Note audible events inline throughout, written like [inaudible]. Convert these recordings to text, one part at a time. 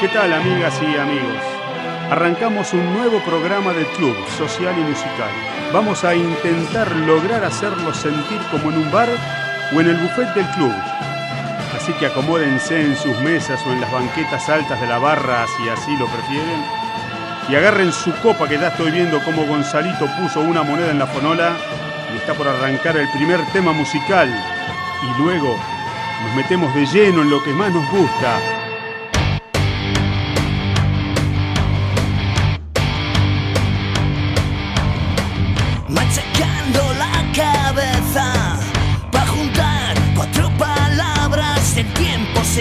¿Qué tal amigas y amigos? Arrancamos un nuevo programa del club social y musical. Vamos a intentar lograr hacerlos sentir como en un bar o en el buffet del club. Así que acomódense en sus mesas o en las banquetas altas de la barra si así lo prefieren. Y agarren su copa que ya estoy viendo cómo Gonzalito puso una moneda en la fonola y está por arrancar el primer tema musical. Y luego nos metemos de lleno en lo que más nos gusta,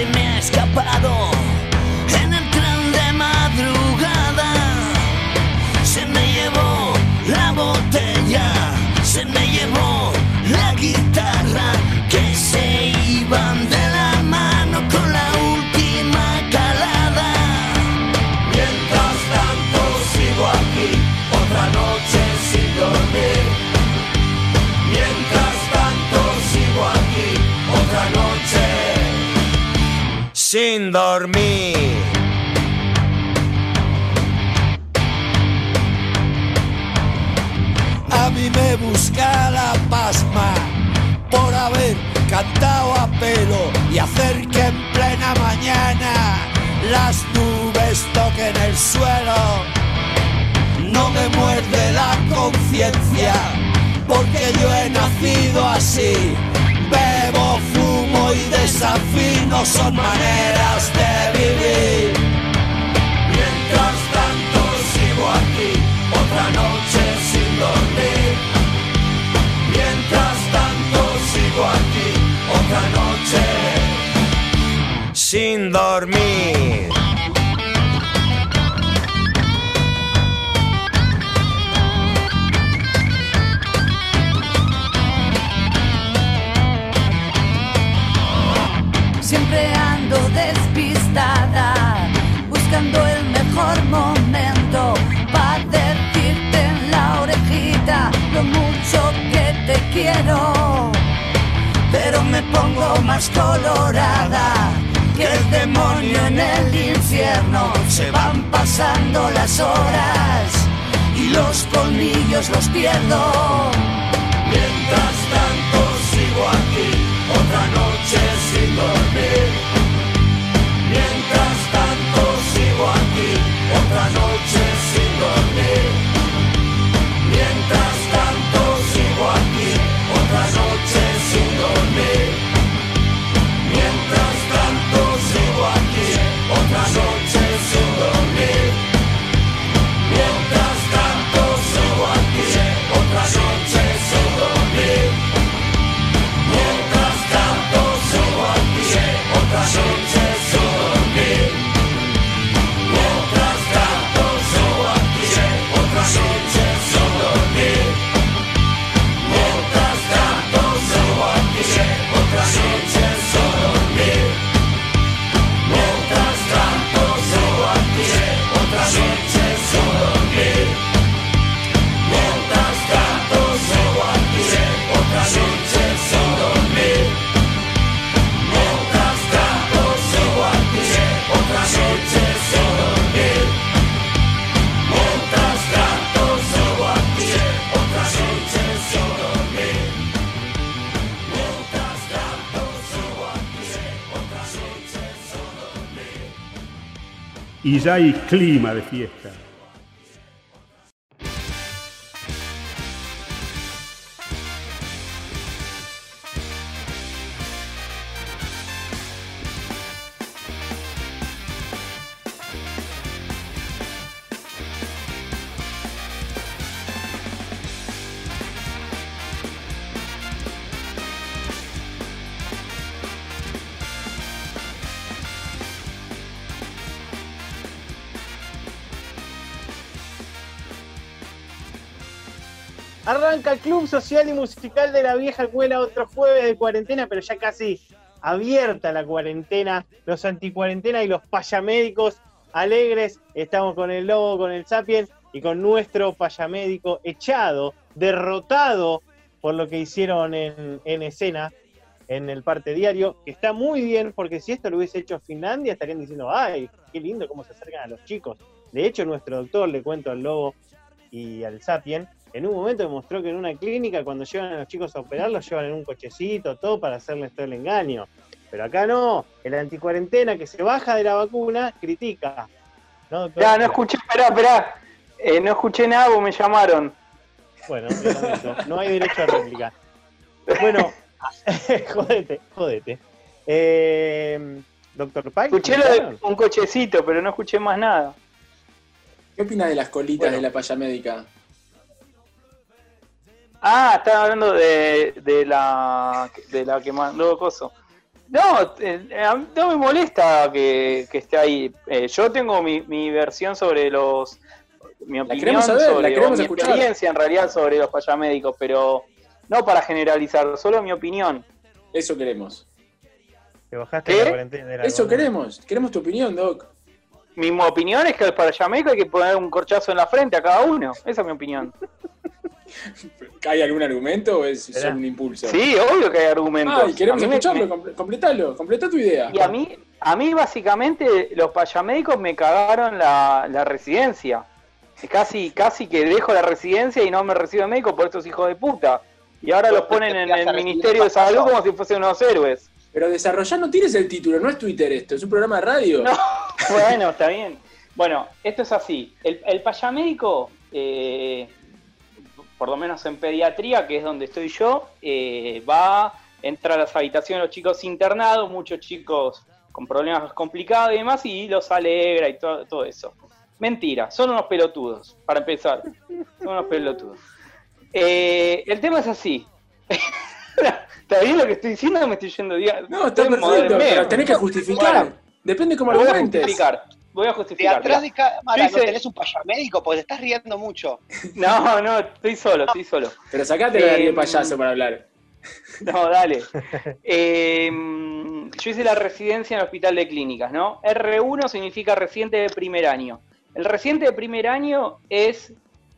me ha escapado dormir. A mí me busca la pasma por haber cantado a pelo y hacer que en plena mañana las nubes toquen el suelo. No me muerde la conciencia porque yo he nacido así. Bebo, fumo y desafino son maneras de vivir. Mientras tanto sigo aquí, otra noche sin dormir. Mientras tanto sigo aquí, otra noche sin dormir. Te quiero. Pero me pongo más colorada que el demonio en el infierno. Se van pasando las horas y los colmillos los pierdo. Mientras tanto sigo aquí, otra noche sin dormir. Y ya clima de fiesta. Club Social y Musical de la Vieja Escuela otro jueves de cuarentena, pero ya casi abierta la cuarentena, los anticuarentena y los payamédicos alegres. Estamos con el Lobo, con el Sapien y con nuestro payamédico echado, derrotado por lo que hicieron en, en escena. en el parte diario, que está muy bien, porque si esto lo hubiese hecho Finlandia, estarían diciendo, ay, qué lindo cómo se acercan a los chicos. De hecho, nuestro doctor, le cuento al lobo y al sapien, en un momento demostró que en una clínica, cuando llevan a los chicos a operar, los llevan en un cochecito, todo para hacerles todo el engaño. Pero acá no, el anticuarentena que se baja de la vacuna, critica. Ya, no escuché, esperá, esperá. Eh, no escuché nada o me llamaron. Bueno, no hay derecho a réplica. Bueno, [laughs] jodete, jodete. Eh, Doctor Pike. Escuché lo de un cochecito, pero no escuché más nada. ¿Qué opina de las colitas de la paya médica? Ah, estaba hablando de, de la de la que mandó Coso. No, eh, no me molesta que, esté ahí. Eh, yo tengo mi, mi, versión sobre los. Mi opinión sobre la mi experiencia en realidad sobre los payamédicos, pero no para generalizar, solo mi opinión. Eso queremos. Te bajaste ¿Qué? la cuarentena. Eso queremos. Queremos tu opinión, Doc. Mi opinión es que para payamédico hay que poner un corchazo en la frente a cada uno. Esa es mi opinión. [laughs] ¿Hay algún argumento o es solo un impulso? Sí, obvio que hay argumentos. Ah, queremos escucharlo, completalo, completa tu idea. Y a mí, a mí básicamente los payamédicos me cagaron la, la residencia. Casi, casi que dejo la residencia y no me recibo médico por estos hijos de puta. Y ahora los ponen en el Ministerio de Salud como si fuesen unos héroes. Pero desarrollar no tienes el título, no es Twitter esto, es un programa de radio. [laughs] bueno, está bien. Bueno, esto es así. El, el payamédico eh, por lo menos en pediatría, que es donde estoy yo, eh, va, entra a las habitaciones los chicos internados, muchos chicos con problemas complicados y demás, y los alegra y todo, todo eso. Mentira, son unos pelotudos, para empezar. Son unos pelotudos. Eh, el tema es así. [laughs] ¿Está bien lo que estoy diciendo? Me estoy yendo. No, está perfecto, pero tenés que justificar. Depende cómo lo justificar voy a justificar. De atrás de cámara no tenés un payamédico porque te estás riendo mucho. [laughs] No, no, estoy solo, estoy solo. Pero sacate eh, el payaso para hablar. [laughs] No, dale. [laughs] Em, yo hice la residencia en el hospital de clínicas, ¿no? R1 significa residente de primer año. El residente de primer año es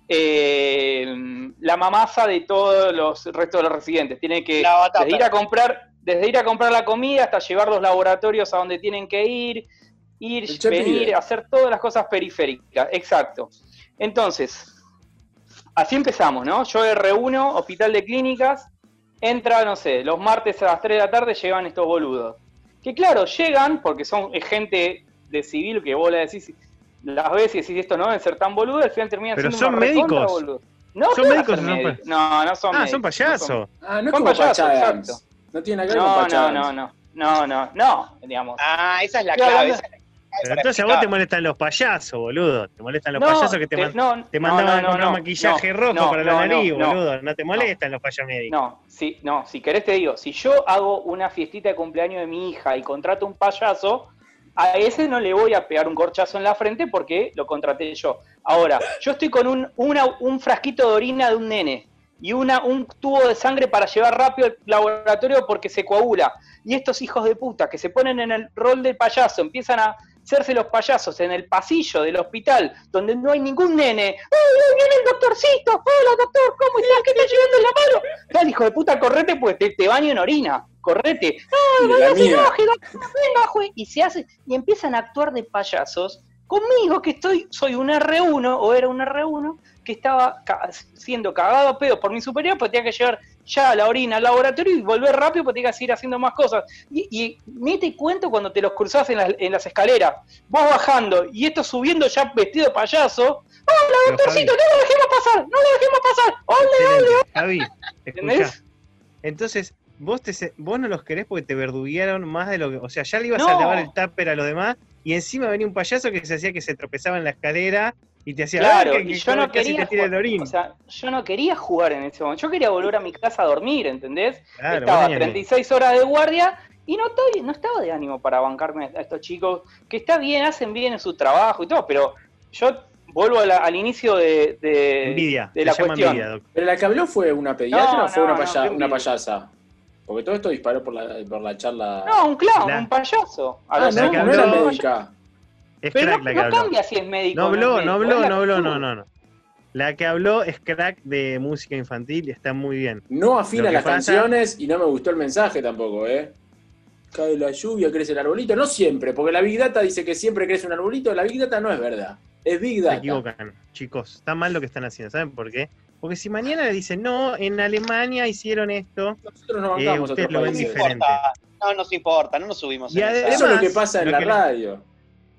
em, la mamasa de todos los restos de los residentes. Tiene que desde ir a comprar, desde ir a comprar la comida hasta llevar los laboratorios a donde tienen que ir, ir, venir, hacer todas las cosas periféricas. Exacto. Entonces, así empezamos, ¿no? Yo R1, Hospital de Clínicas, entra, no sé, los martes a las 3 de la tarde llegan estos boludos. Que claro, llegan porque son gente de civil que vos le decís las veces y decís esto no debe ser tan boludo, al final terminan Pero son médicos. No, son médicos, no, no, no son Ah, son payasos. ah, no son payasos, exacto. No tiene nada que ver con no, no, no, no, no, no, digamos. Ah, esa es la clave. Esa es la pero entonces a vos te molestan los payasos, boludo. Te molestan los payasos que te, te mandaban con un maquillaje rojo para la nariz, boludo. No, te molestan los payasos médicos. No, si, no, si querés te digo, si yo hago una fiestita de cumpleaños de mi hija y contrato un payaso, a ese no le voy a pegar un corchazo en la frente porque lo contraté yo. Ahora, yo estoy con un, un frasquito de orina de un nene y una, un tubo de sangre para llevar rápido al laboratorio porque se coagula. Y estos hijos de puta que se ponen en el rol de payaso empiezan a hacerse los payasos en el pasillo del hospital, donde no hay ningún nene. ¡Ay, viene el doctorcito! ¡Hola, doctor! ¿Cómo estás? ¿Qué te llevando en la mano? Dale, hijo de puta, correte, pues te, te baño en orina. Correte. ¡Ay, no, no se enoje, [laughs] doctor! Venga, Y se hace, y empiezan a actuar de payasos conmigo, que estoy, soy un R1, o era un R1, que estaba siendo cagado a pedo por mi superior, pues tenía que llevar ya la orina al laboratorio y volver rápido porque tenía que seguir haciendo más cosas. Y, y ni te cuento cuando te los cruzás en, en, las escaleras, vos bajando y esto subiendo ya vestido de payaso. ¡Hola, doctorcito! ¡No lo dejemos pasar! ¡No lo dejemos pasar! ¡Ole, ole! Javi. Entonces, vos, te, vos no los querés porque te verduguearon más de lo que. O sea, ya le ibas a lavar el tupper a los demás y encima venía un payaso que se hacía que se tropezaba en la escalera y te hacía claro, y yo no quería o sea, yo no quería jugar en ese momento. Yo quería volver a mi casa a dormir, ¿entendés? Estaba 36 horas de guardia y no estoy, no estaba de ánimo para bancarme a estos chicos que está bien, hacen bien en su trabajo y todo, pero yo vuelvo al inicio de, de, de la cuestión. pero la que habló fue una pediatra o fue una, una payasa. Porque todo esto disparó por la, por la charla. No, un clown, un payaso. ah, no, no era médica. Es Pero no, no cambia si es médico. No habló, no habló, no habló, no, no, no. La que habló es crack de música infantil y está muy bien. No afina que las pasa- canciones y no me gustó el mensaje tampoco, ¿eh? Cae la lluvia, crece el arbolito. No siempre, porque la Big Data dice que siempre crece un arbolito. La Big Data no es verdad. Es Big Se Data. equivocan, chicos. Está mal lo que están haciendo. ¿Saben por qué? Porque si mañana le dicen, no, en Alemania hicieron esto, Nosotros no Eh, bancamos a ustedes lo ven No diferente. importa, no nos importa, no nos subimos Y en además-. Eso es lo que pasa en la que- radio.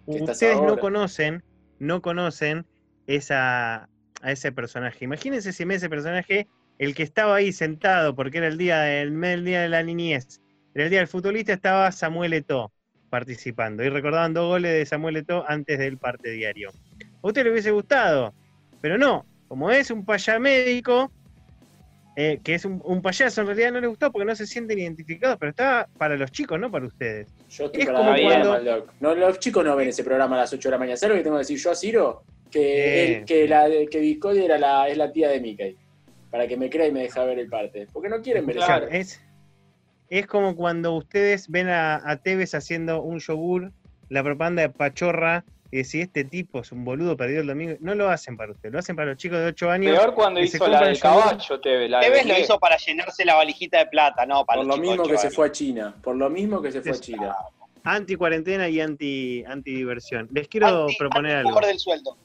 Ustedes no conocen, no conocen esa, a ese personaje. Imagínense si en ese personaje, el que estaba ahí sentado, porque era el día, el, el día de la niñez, era el día del futbolista, estaba Samuel Eto'o participando. Y recordaban dos goles de Samuel Eto'o antes del parte diario. A usted le hubiese gustado, pero no. Como es un payamédico, eh, que es un, un payaso, en realidad no le gustó porque no se sienten identificados, pero está para los chicos, no para ustedes. Yo estoy Es para como cuando-. No, los chicos no ven ese programa a las 8 de la mañana. ¿Sabes lo que tengo que decir yo a Ciro? Que, él- que, la, que era la, es la tía de Mickey. Para que me crea y me deja ver el parte. Porque no quieren ver Claro. eso. Es, es como cuando ustedes ven a, a Tevez haciendo un yogur, la propaganda de Pachorra, y decís, este tipo es un boludo perdido el domingo. No lo hacen para ustedes, lo hacen para los chicos de 8 años. Peor cuando hizo la del caballo, Tevez. La Tevez lo hizo para llenarse la valijita de plata, no, para Por los lo chicos mismo que se fue a China. Por lo mismo que se fue a China. Anti cuarentena y anti, anti diversión. Les quiero Anti- proponer anti algo. del sueldo.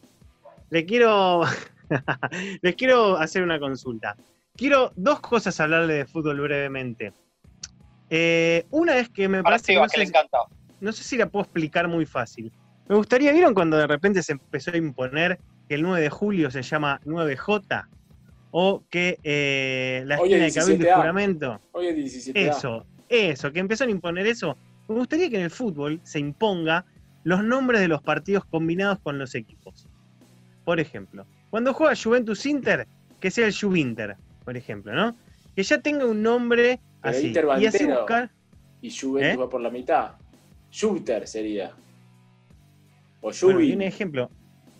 Les quiero, [laughs] les quiero hacer una consulta. Quiero dos cosas hablarle de fútbol brevemente. Eh, una es que me Para parece que Seba, no que le encanta. no sé si la puedo explicar muy fácil. Me gustaría, ¿vieron cuando de repente se empezó a imponer que el 9 de julio se llama 9J? O que eh, la esquina de Cabildo y 17A. Juramento. Hoy es 17 Eso, eso, que empezaron a imponer eso. Me gustaría que en el fútbol se imponga los nombres de los partidos combinados con los equipos. Por ejemplo, cuando juega Juventus Inter, que sea el Juvinter, por ejemplo, ¿no? Que ya tenga un nombre Pero así. Inter va y así buscar. Y Juventus ¿Eh? va por la mitad. Shooter sería. O Bueno, un ejemplo.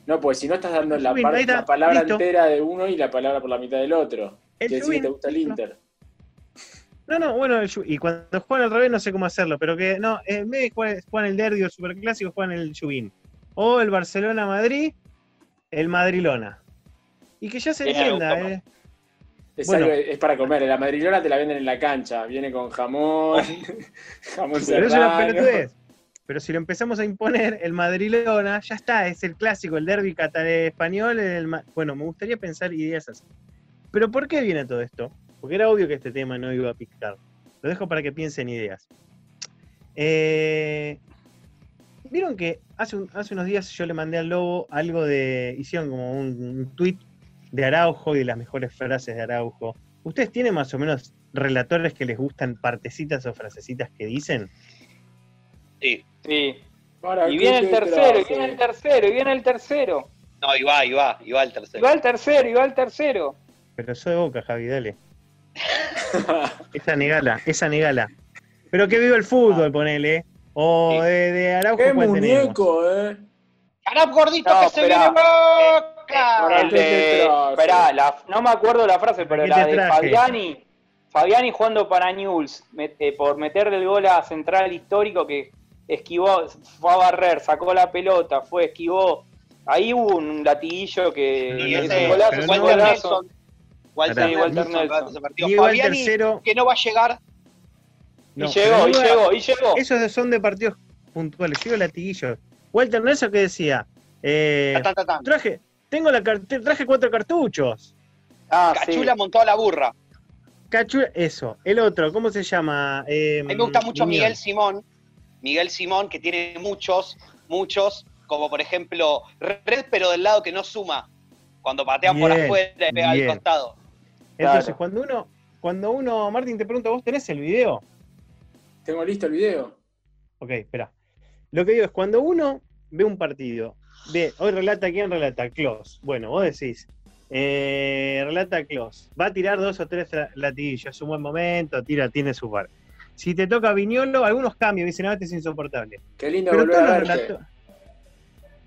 No, pues si no estás dando la, par- la palabra listo. entera de uno y la palabra por la mitad del otro. El Quiere decir que Juvin, te gusta el. Inter. No, no, bueno, el y cuando juegan al revés no sé cómo hacerlo, pero que no, en vez de jugar, juegan el derbi o el superclásico, juegan el Jubin. O el Barcelona-Madrid, el Madrilona. Y que ya se Bien, entienda, eh. Es, Bueno. algo- es para comer. La madrilona te la venden en la cancha. Viene con jamón, [laughs] jamón Pero es una serrano. pelotudez. Pero si lo empezamos a imponer, el Madrilona, ya está, es el clásico, el derby catalán español. el bueno, me gustaría pensar ideas así. Pero ¿por qué viene todo esto? Porque era obvio que este tema no iba a picar. Lo dejo para que piensen ideas. Eh, Vieron que hace unos días yo le mandé al Lobo algo de. Hicieron como un, un tweet de Araujo y de las mejores frases de Araujo. ¿Ustedes tienen más o menos relatores que les gustan partecitas o frasecitas que dicen? Sí. Sí. ¿Para Y viene el te tercero, y viene el tercero, y viene el tercero. No, y va, y va, y va el Y tercero. va el tercero, y va el tercero. Pero soy de boca, Javi, dale. Esa negala, esa negala. Pero que viva el fútbol, ponele. O Sí. de, de Araujo, ¡Qué ¿cuál tenemos? muñeco, eh! ¡Carap gordito No, que se viene boca! ¿Para El de, esperá, la- no me acuerdo la frase, pero la de? Fabiani, Fabiani jugando para Newell's, met- eh, por meterle el gol a Central Histórico que esquivó, fue a barrer, sacó la pelota, fue, esquivó. Ahí hubo un latiguillo que Y no, ese golazo, Walter golazo. Nelson. Walter Sí, Walter Nelson, tercero. que no va a llegar. No, y llegó, y no- llegó, y llegó. Esos son de partidos puntuales. Sigo latiguillo. Walter Nelson que decía. eh, traje, tengo la traje cuatro cartuchos. Ah, sí. Cachula montó a la burra. Cachu, eso. El otro, ¿cómo se llama? Eh, A mí me gusta mucho Muñoz. Miguel Simón. Miguel Simón, que tiene muchos, muchos, como por ejemplo, red, pero del lado que no suma. Cuando patean por afuera y pega bien. al costado. Entonces, Claro. cuando uno, cuando uno, Martín, te pregunta, ¿vos tenés el video? Tengo listo el video. Ok, espera. Lo que digo es, cuando uno ve un partido, ve, hoy relata quién relata, Klaus. Bueno, vos decís, eh, relata Klaus. Va a tirar dos o tres latiguillos, es un buen momento, tira, tiene su par. Si te toca Viñolo, algunos cambios, dicen, no, este es insoportable. Qué lindo Pero volver a verte. relato-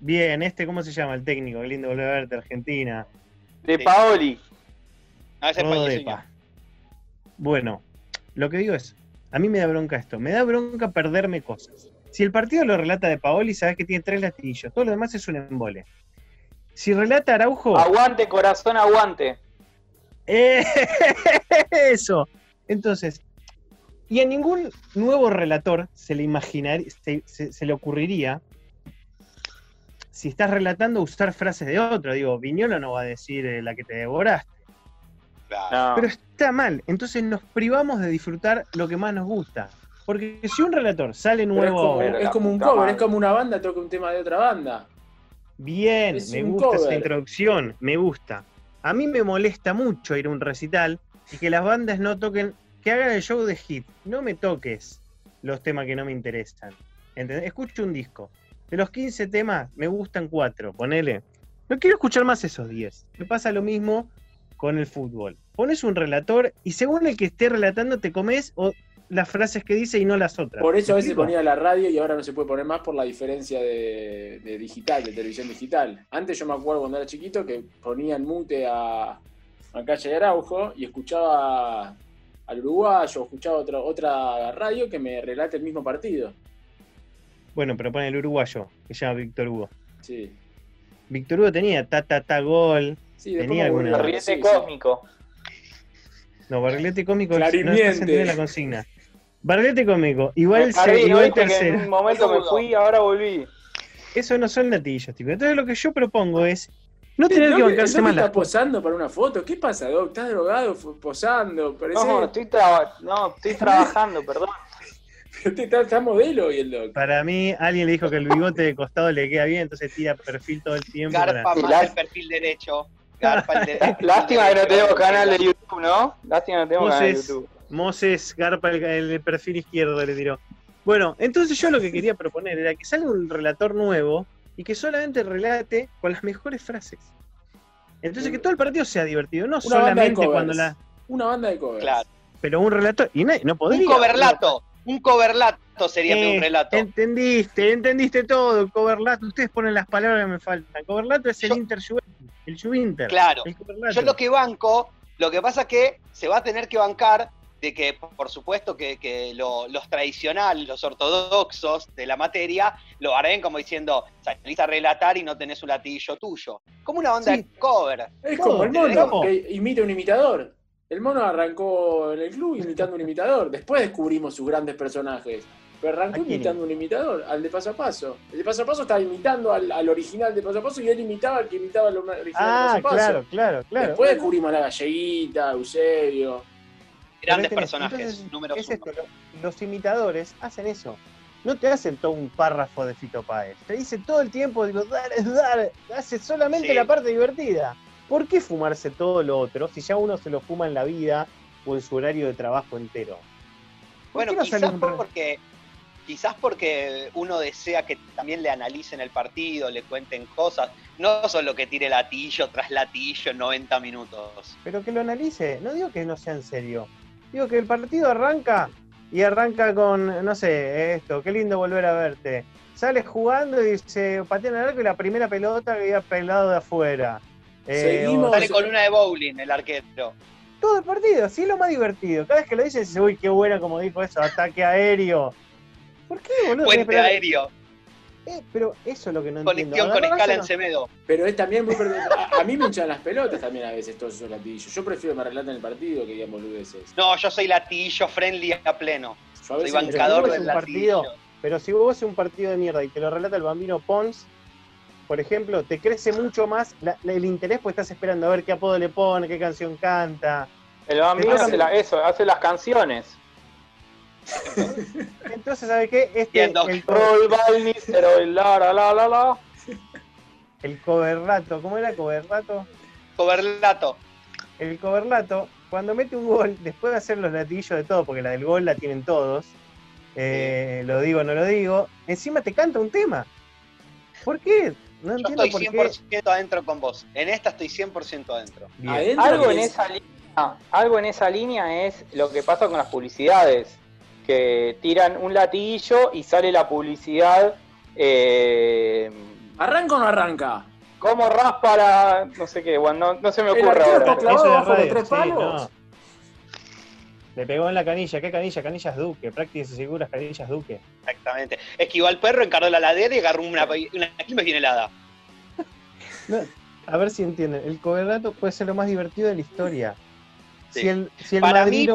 Bien, este, ¿cómo se llama el técnico? Qué lindo volver a verte, Argentina. De. Paoli. A veces Todo de pa. Bueno, lo que digo es, a mí me da bronca esto, me da bronca perderme cosas. Si el partido lo relata de Paoli, sabes que tiene tres latiguillos, todo lo demás es un embole. Si relata Araujo. Aguante, corazón, aguante. [laughs] Eso. Entonces, y a ningún nuevo relator se le imaginaría, se, se- se le ocurriría, si estás relatando, usar frases de otro. Digo, Viñolo no va a decir eh, la que te devoraste. Claro. No. Pero está mal. Entonces nos privamos de disfrutar lo que más nos gusta. Porque si un relator sale Pero es nuevo como, es como un cover, madre. es como una banda toca un tema de otra banda. bien, es me gusta esa cover. introducción, me gusta. A mí me molesta mucho ir a un recital y que las bandas no toquen, que hagan el show de hit. No me toques los temas que no me interesan. ¿Entendés? Escucho un disco. De los 15 temas, me gustan 4, ponele. No quiero escuchar más esos 10. Me pasa lo mismo con el fútbol. Pones un relator y según el que esté relatando te comes o las frases que dice y no las otras. Por eso a ¿Me veces ponía la radio y ahora no se puede poner más por la diferencia de, de digital, de televisión digital. Antes yo me acuerdo cuando era chiquito que ponía en mute a, a Calle Araujo y escuchaba al uruguayo, escuchaba otra, otra radio que me relate el mismo partido. Bueno, pero pone el uruguayo, que se llama Víctor Hugo. Sí. Víctor Hugo tenía ta ta ta gol. Sí, Tenía alguna- Barrilete sí, cósmico. No, barrilete cómico no Clarimiente. estás entendiendo la consigna. Barrilete cómico, igual, se- ¿no igual viste que en tercero. un momento me fui, ahora volví. Eso no son latillos, tipo. Entonces lo que yo propongo es no ¿El tener que bancarse Doc más está posando para una foto? ¿Qué pasa, Doc? ¿Estás drogado posando? Parece... No, estoy, no, estoy trabajando, [laughs] perdón. [laughs] Este está, está modelo hoy el Doc. Para mí, alguien le dijo que el bigote de costado le queda bien, entonces tira perfil todo el tiempo. Garpa para- más el perfil derecho. Garpa el de- [laughs] Lástima que no tenemos canal de YouTube, ¿no? Lástima que no tenemos canal de YouTube. Moses Garpa el, el perfil izquierdo le tiró. Bueno, entonces yo lo que quería proponer era que salga un relator nuevo y que solamente relate con las mejores frases. Entonces que todo el partido sea divertido, no Una solamente cuando la. Una banda de covers. Claro. Pero un relator. Y no, no podría. Un coverlato. Un coverlato sería Eh, un relato. Entendiste, entendiste todo. Coverlato, ustedes ponen las palabras que me faltan. Coverlato es el Yo- Inter Juventus, el Juvinter. Claro. El. Yo lo que banco, lo que pasa es que se va a tener que bancar de que, por supuesto, que, que lo- los tradicionales, los ortodoxos de la materia, lo harán como diciendo, salís a relatar y no tenés un latillo tuyo. Como una banda Sí. de cover. Es como el mono, que imita un imitador. El mono arrancó en el club imitando un imitador. Después descubrimos sus grandes personajes. Pero arrancó imitando un imitador, al de paso a paso. El de paso a paso estaba imitando al, al original de paso a paso y él imitaba al que imitaba al original Ah, de paso a paso. claro, claro, claro. Después descubrimos a la galleguita, Eusebio. Grandes tenés- personajes, entonces, número es esto, lo- los imitadores hacen eso. No te hacen todo un párrafo de Fito Páez. Te dice todo el tiempo, digo, dale, dale. Hace solamente Sí. la parte divertida. ¿Por qué fumarse todo lo otro si ya uno se lo fuma en la vida o en su horario de trabajo entero? ¿Por Bueno, no quizás porque, quizás porque uno desea que también le analicen el partido, le cuenten cosas, no solo que tire latillo tras latillo en 90 minutos. Pero que lo analice. No digo que no sea en serio. Digo que el partido arranca y arranca con, no sé, esto, qué lindo volver a verte. Sale jugando y se patea en el arco y la primera pelota que había pelado de afuera. Eh, Seguimos. Sale con una de bowling el arquero. todo el partido, es lo más divertido. Cada vez que lo dices, dices, uy, qué buena, como dijo eso, ataque aéreo. ¿Por qué, boludo? Puente aéreo, Eh, pero eso es lo que no conexión entiendo. con escala en. Semedo. Pero es también muy a, a mí me hinchan las pelotas también a veces todos esos latillos. Yo prefiero que me relaten el partido que digan boludeces. No, yo soy latillo friendly a pleno. Yo a Soy bancador del partido, Pero si vos haces un partido de mierda y te lo relata el bambino Pons, por ejemplo, te crece mucho más la- la- el interés porque estás esperando a ver qué apodo le pone, qué canción canta. El bambino hace la- eso, hace las canciones. [laughs] Entonces, ¿sabes qué? Este, el, co- Roll Balnis, pero el la la la la la. el coverlato, ¿cómo era coverlato? Coberlato. El coverlato, cuando mete un gol, después de hacer los latillos de todo, porque la del gol la tienen todos, eh, lo digo, no lo digo, encima te canta un tema. ¿Por qué? No Yo entiendo estoy por qué. 100% adentro con vos. En esta estoy 100% adentro. Adentro Algo que en es- esa línea, algo en esa línea es lo que pasa con las publicidades, que tiran un latillo y sale la publicidad. Eh, ¿Arranca o no arranca? ¿Cómo raspa la.? No sé qué, bueno, no, no se me ocurre ahora. está clavado de bajo los radio, tres sí, palos. no. Le pegó en la canilla. ¿Qué canilla? Canillas Duque. Prácticas y seguras, canillas Duque. Exactamente. Esquivó al perro, encaró la ladera y agarró una, una quilmes bien helada. a ver si entienden. El coberrato puede ser lo más divertido de la historia. Sí. Si el, si el mí-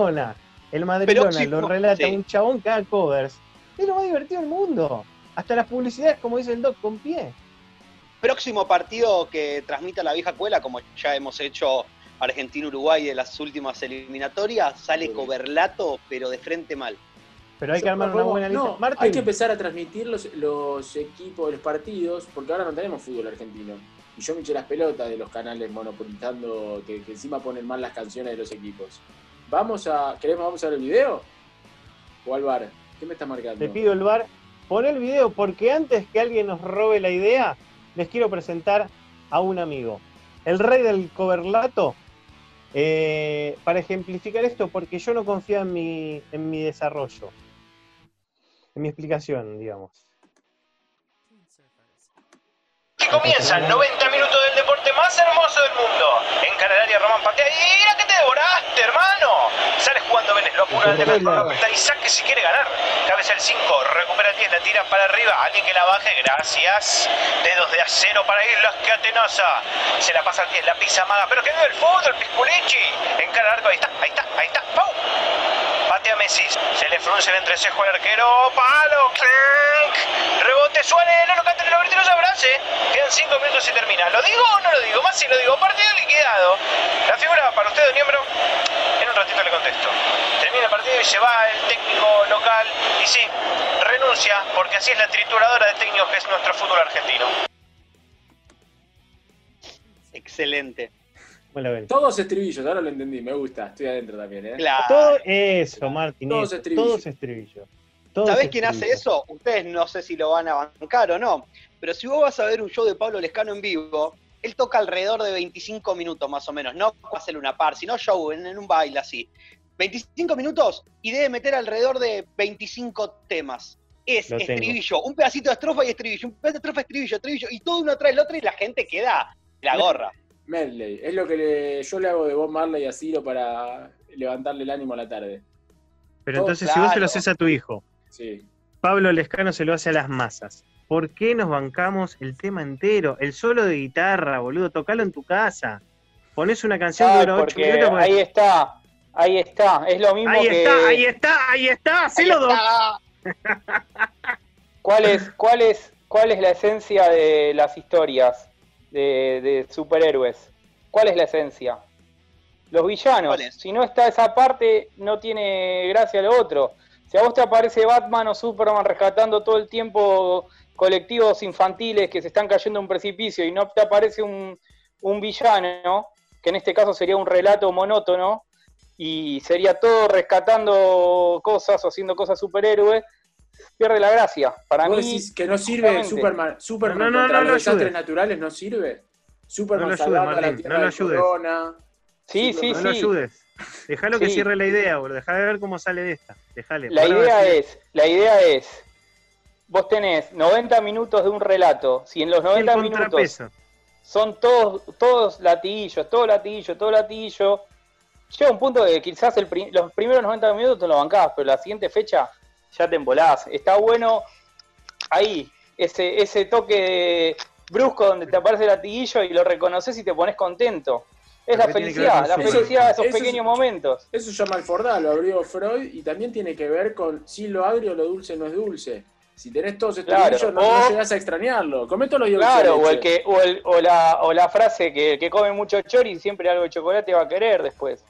el Madrilona Próximo- lo relata sí. un chabón que haga covers, es lo más divertido del mundo. Hasta las publicidades, como dice el Doc, con pie. Próximo partido que transmita la vieja cuela, como ya hemos hecho Argentina-Uruguay de las últimas eliminatorias, sale Coberlato, pero de frente mal. Pero hay que armar una buena lista. no, Martín, hay que empezar a transmitir los, los equipos, los partidos, porque ahora no tenemos fútbol argentino. Y yo me eché las pelotas de los canales monopolizando, que, que encima ponen mal las canciones de los equipos. Vamos a. ¿Queremos vamos a ver el video? ¿O al bar? ¿Qué me está marcando? te pido el bar. Pon el video porque antes que alguien nos robe la idea, les quiero presentar a un amigo. El rey del coberlato. eh, para ejemplificar esto, porque yo no confío en mi, en mi desarrollo. En mi explicación, digamos. Y comienzan 90 minutos del deporte más hermoso del mundo. Encara el área Román patea. ¡Y mira que te devoraste, hermano! Sales jugando Vélez, lo apura el defensor, lo y saque si quiere ganar. Cabeza el 5, recupera el 10, la tira para arriba. Alguien que la baje, gracias. Dedos de acero para Islas que atenosa. Se la pasa al 10, la pisa maga. Pero que vive el fútbol, Pisculichi. Encara el arco, ahí está, ahí está, ahí está. ¡Pau! Patea Messi. Se le frunce el entrecejo al arquero. ¡Palo! ¡Clank! Rebote, suene. No lo cante, no lo no se abrace. Quedan 5 minutos y termina. ¿Lo digo o no lo digo? Más si lo digo. Partido liquidado. La figura para usted, miembro. En un ratito le contesto. Termina el partido y se va el técnico local. Y sí, renuncia porque así es la trituradora de técnicos que es nuestro fútbol argentino. Excelente. Todos estribillos, ahora lo entendí, me gusta. Estoy adentro también, ¿eh? Claro. Todo eso, Martín. Todos eso, estribillos. Todos estribillos. Todos ¿Sabés quién hace eso? Ustedes no sé si lo van a bancar o no, pero si vos vas a ver un show de Pablo Lescano en vivo, él toca alrededor de 25 minutos más o menos, no hacerle una par, sino show en, en un baile así. 25 minutos y debe meter alrededor de 25 temas. Es Lo tengo. estribillo, un pedacito de estrofa y estribillo, un pedacito de estrofa, estribillo, estribillo, y todo uno atrás del otro y la gente queda la gorra. Medley. Es lo que le- yo le hago de Bob Marley a Ciro para levantarle el ánimo a la tarde. Pero Oh, entonces, si vos se lo haces a tu hijo, Sí. Pablo Lescano se lo hace a las masas. ¿Por qué nos bancamos el tema entero? El solo de guitarra, boludo, tocalo en tu casa. Pones una canción que Ay, dura 8 porque minutos. porque- ahí está, ahí está. Es lo mismo Ahí que. está, ahí está, ahí está, Ahí hacelo dos. está. ¿Cuál es, cuál es, cuál es la esencia de las historias de, de superhéroes? ¿Cuál es la esencia? Los villanos. Si no está esa parte, no tiene gracia lo otro. Si a vos te aparece Batman o Superman rescatando todo el tiempo colectivos infantiles que se están cayendo a un precipicio y no te aparece un, un villano, que en este caso sería un relato monótono, y sería todo rescatando cosas o haciendo cosas superhéroes, pierde la gracia. Para ¿Vos mí, decís que no sirve. Superman, Superman No, no, contra no los lo desastres naturales no sirve? Superman No lo ayudes, la no lo ayudes. corona. sí, sí, no lo sí. ayudes. Déjalo que Sí. cierre la idea, boludo. Dejá de ver cómo sale de esta. Dejale. La idea decir- es, la idea es, vos tenés 90 minutos de un relato, si en los el 90 minutos son todos, todos latiguillos, todo latiguillo, todo latiguillo, llega un punto que quizás el los primeros 90 minutos te lo bancás, pero la siguiente fecha ya te embolás. Está bueno ahí, ese, ese toque brusco donde te aparece el latiguillo y lo reconoces y te pones contento. Es la ¿qué tiene que ver felicidad, la felicidad de esos Eso es- pequeños momentos. Eso se llama el Fordá, lo abrió Freud y también tiene que ver con si lo agrio lo dulce no es dulce. Si tenés todos estos Claro, no, o- no llegás a extrañarlo. Comé todos los Claro, o, el que, o, el- o la, o la frase que el que come mucho chori siempre algo de chocolate va a querer después.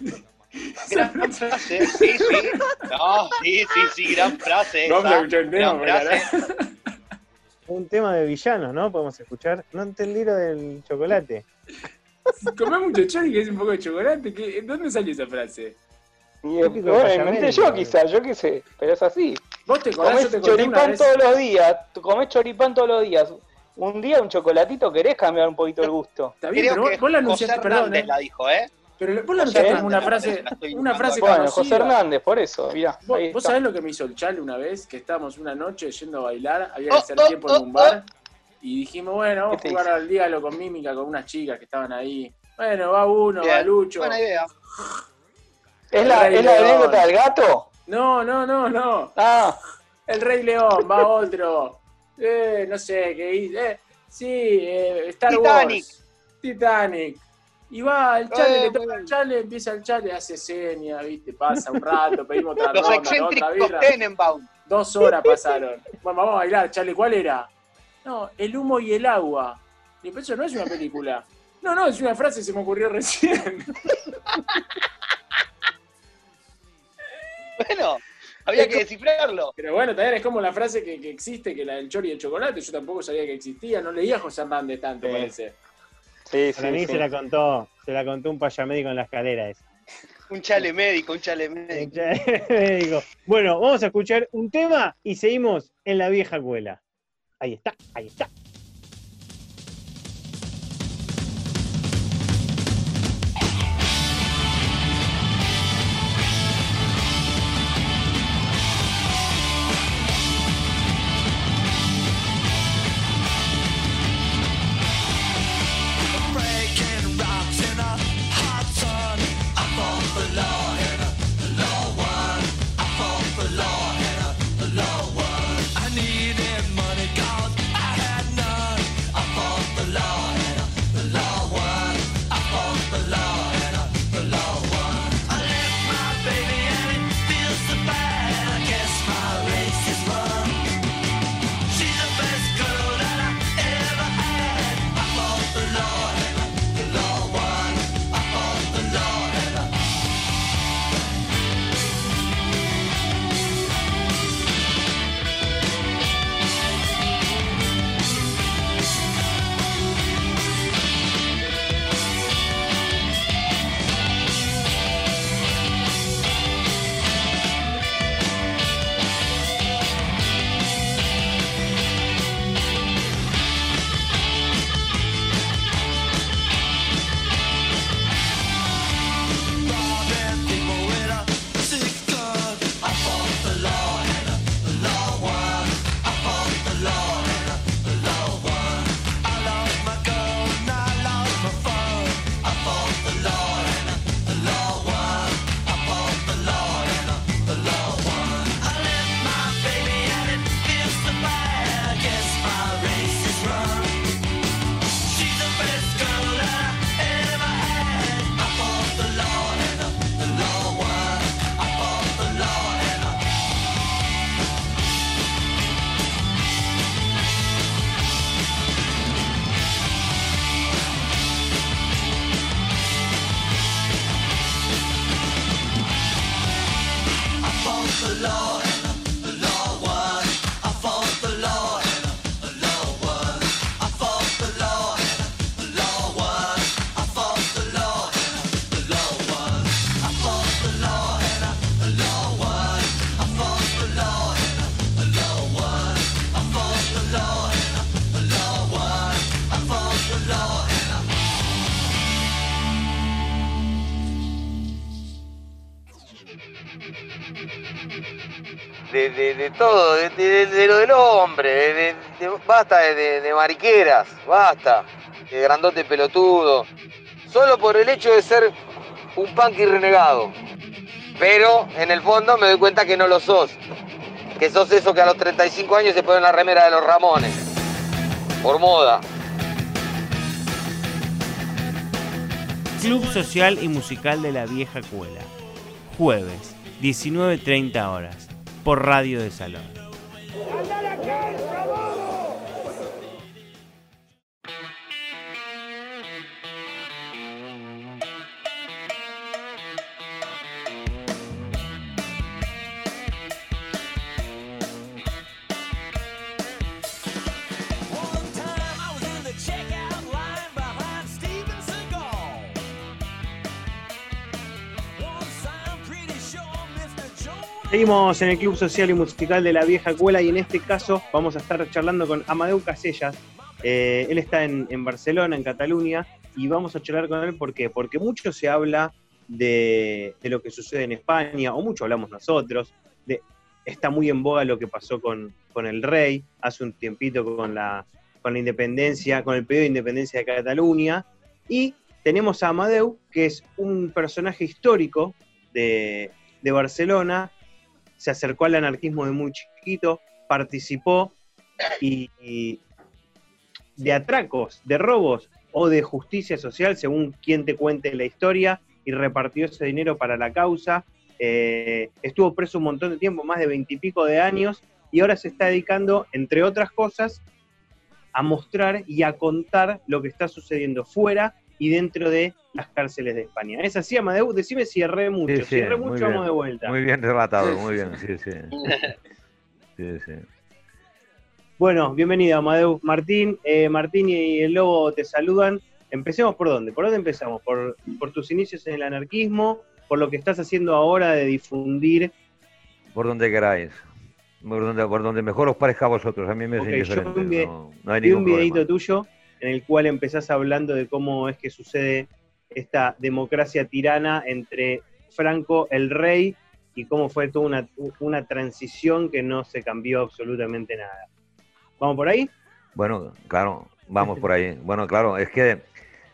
[laughs] [laughs] Gran frase, sí, sí. No, sí, sí, sí, gran frase. No, esa, gran frase. Un tema de villanos, ¿no? Podemos escuchar. No entendí lo del chocolate. Comé mucho chori que es un poco de chocolate. ¿qué- ¿Dónde salió esa frase? Y yo quizás, yo qué sé, pero es así. ¿Vos te? Comés Yo te choripán todos los días, tú comés choripán todos los días. Un día un chocolatito querés cambiar un poquito el gusto. Está bien, Creo pero vos, que vos la anunciaste, perdón, ¿eh? la dijo, ¿eh? Pero vos la como una frase, una frase Bueno, conocida. José Hernández, por eso, mirá. ¿Vos, sabés lo que me hizo el Chale una vez? Que estábamos una noche yendo a bailar, había que Oh, hacer oh, tiempo en oh, un bar. Y dijimos, bueno, vamos a ¿Qué te jugar al diálogo con mímica con unas chicas que estaban ahí. Bueno, va uno, va Lucho. Buena idea. ¿Es la, ¿es la anécdota del gato? No, no, no, no. Ah, El Rey León, va otro. Eh, no sé, qué hice. Eh, Sí, eh, Star Titanic. Wars. Titanic. Y va el chale, Eh, le toca el chale, empieza el chale, hace seña, viste, pasa un rato, pedimos otra [laughs] Los ronda, otra birra. Tenenbaum. Dos horas pasaron. Bueno, vamos a bailar, chale, ¿cuál era? No, el humo y el agua. Y eso no es una película. No, no, es una frase que se me ocurrió recién. [laughs] Bueno, había que descifrarlo. Pero bueno, también es como la frase que, que existe, que la del chori y el chocolate, yo tampoco sabía que existía, no leía a José Hernández tanto, Sí. parece. Sí, Para mí se la contó, se la contó un payamédico en la escalera esa. Un chale médico, un chale médico. [laughs] Médico. Bueno, vamos a escuchar un tema y seguimos en la vieja escuela. Ahí está, ahí está. The law de, todo, de, de- lo del hombre, basta de mariqueras, basta, de grandote pelotudo, solo por el hecho de ser un punky renegado. Pero en el fondo me doy cuenta que no lo sos, que sos eso que a los 35 años se pone en la remera de los Ramones, por moda. Club Social y Musical de la Vieja Cuela. Jueves, 19.30 horas. Por Radio de Salón. Seguimos en el Club Social y Musical de la Vieja Escuela y en este caso vamos a estar charlando con Amadeu Casellas. Eh, él está en, Barcelona, en Cataluña, y vamos a charlar con él ¿por qué? porque mucho se habla de, de lo que sucede en España, o mucho hablamos nosotros, está muy en boga lo que pasó con, con el rey hace un tiempito con la, con la independencia, con el pedido de independencia de Cataluña, y tenemos a Amadeu, que es un personaje histórico de, de Barcelona, se acercó al anarquismo de muy chiquito, participó y, de atracos, de robos o de justicia social, según quien te cuente la historia, y repartió ese dinero para la causa. Eh, estuvo preso un montón de tiempo, más de veintipico de años, y ahora se está dedicando, entre otras cosas, a mostrar y a contar lo que está sucediendo fuera y dentro de las cárceles de España. ¿Es así, Amadeu? Decime si erré mucho. Sí, sí, si erré muy mucho, bien. vamos de vuelta. Muy bien relatado, muy bien, sí, sí. Sí, sí. Bueno, bienvenido, Amadeu. Martín, eh, Martín y el Lobo te saludan. Empecemos por dónde. ¿Por dónde empezamos? ¿Por, por tus inicios en el anarquismo? ¿Por lo que estás haciendo ahora de difundir? Por donde queráis. Por donde, por donde mejor os parezca a vosotros. A mí me es Ok, yo indiferente. vi un vide- no, no hay Vi un ningún videito problema. tuyo en el cual empezás hablando de cómo es que sucede esta democracia tirana entre Franco, el rey, y cómo fue toda una, una transición que no se cambió absolutamente nada. ¿Vamos por ahí? Bueno, claro, vamos por ahí. [laughs] Bueno, claro, es que,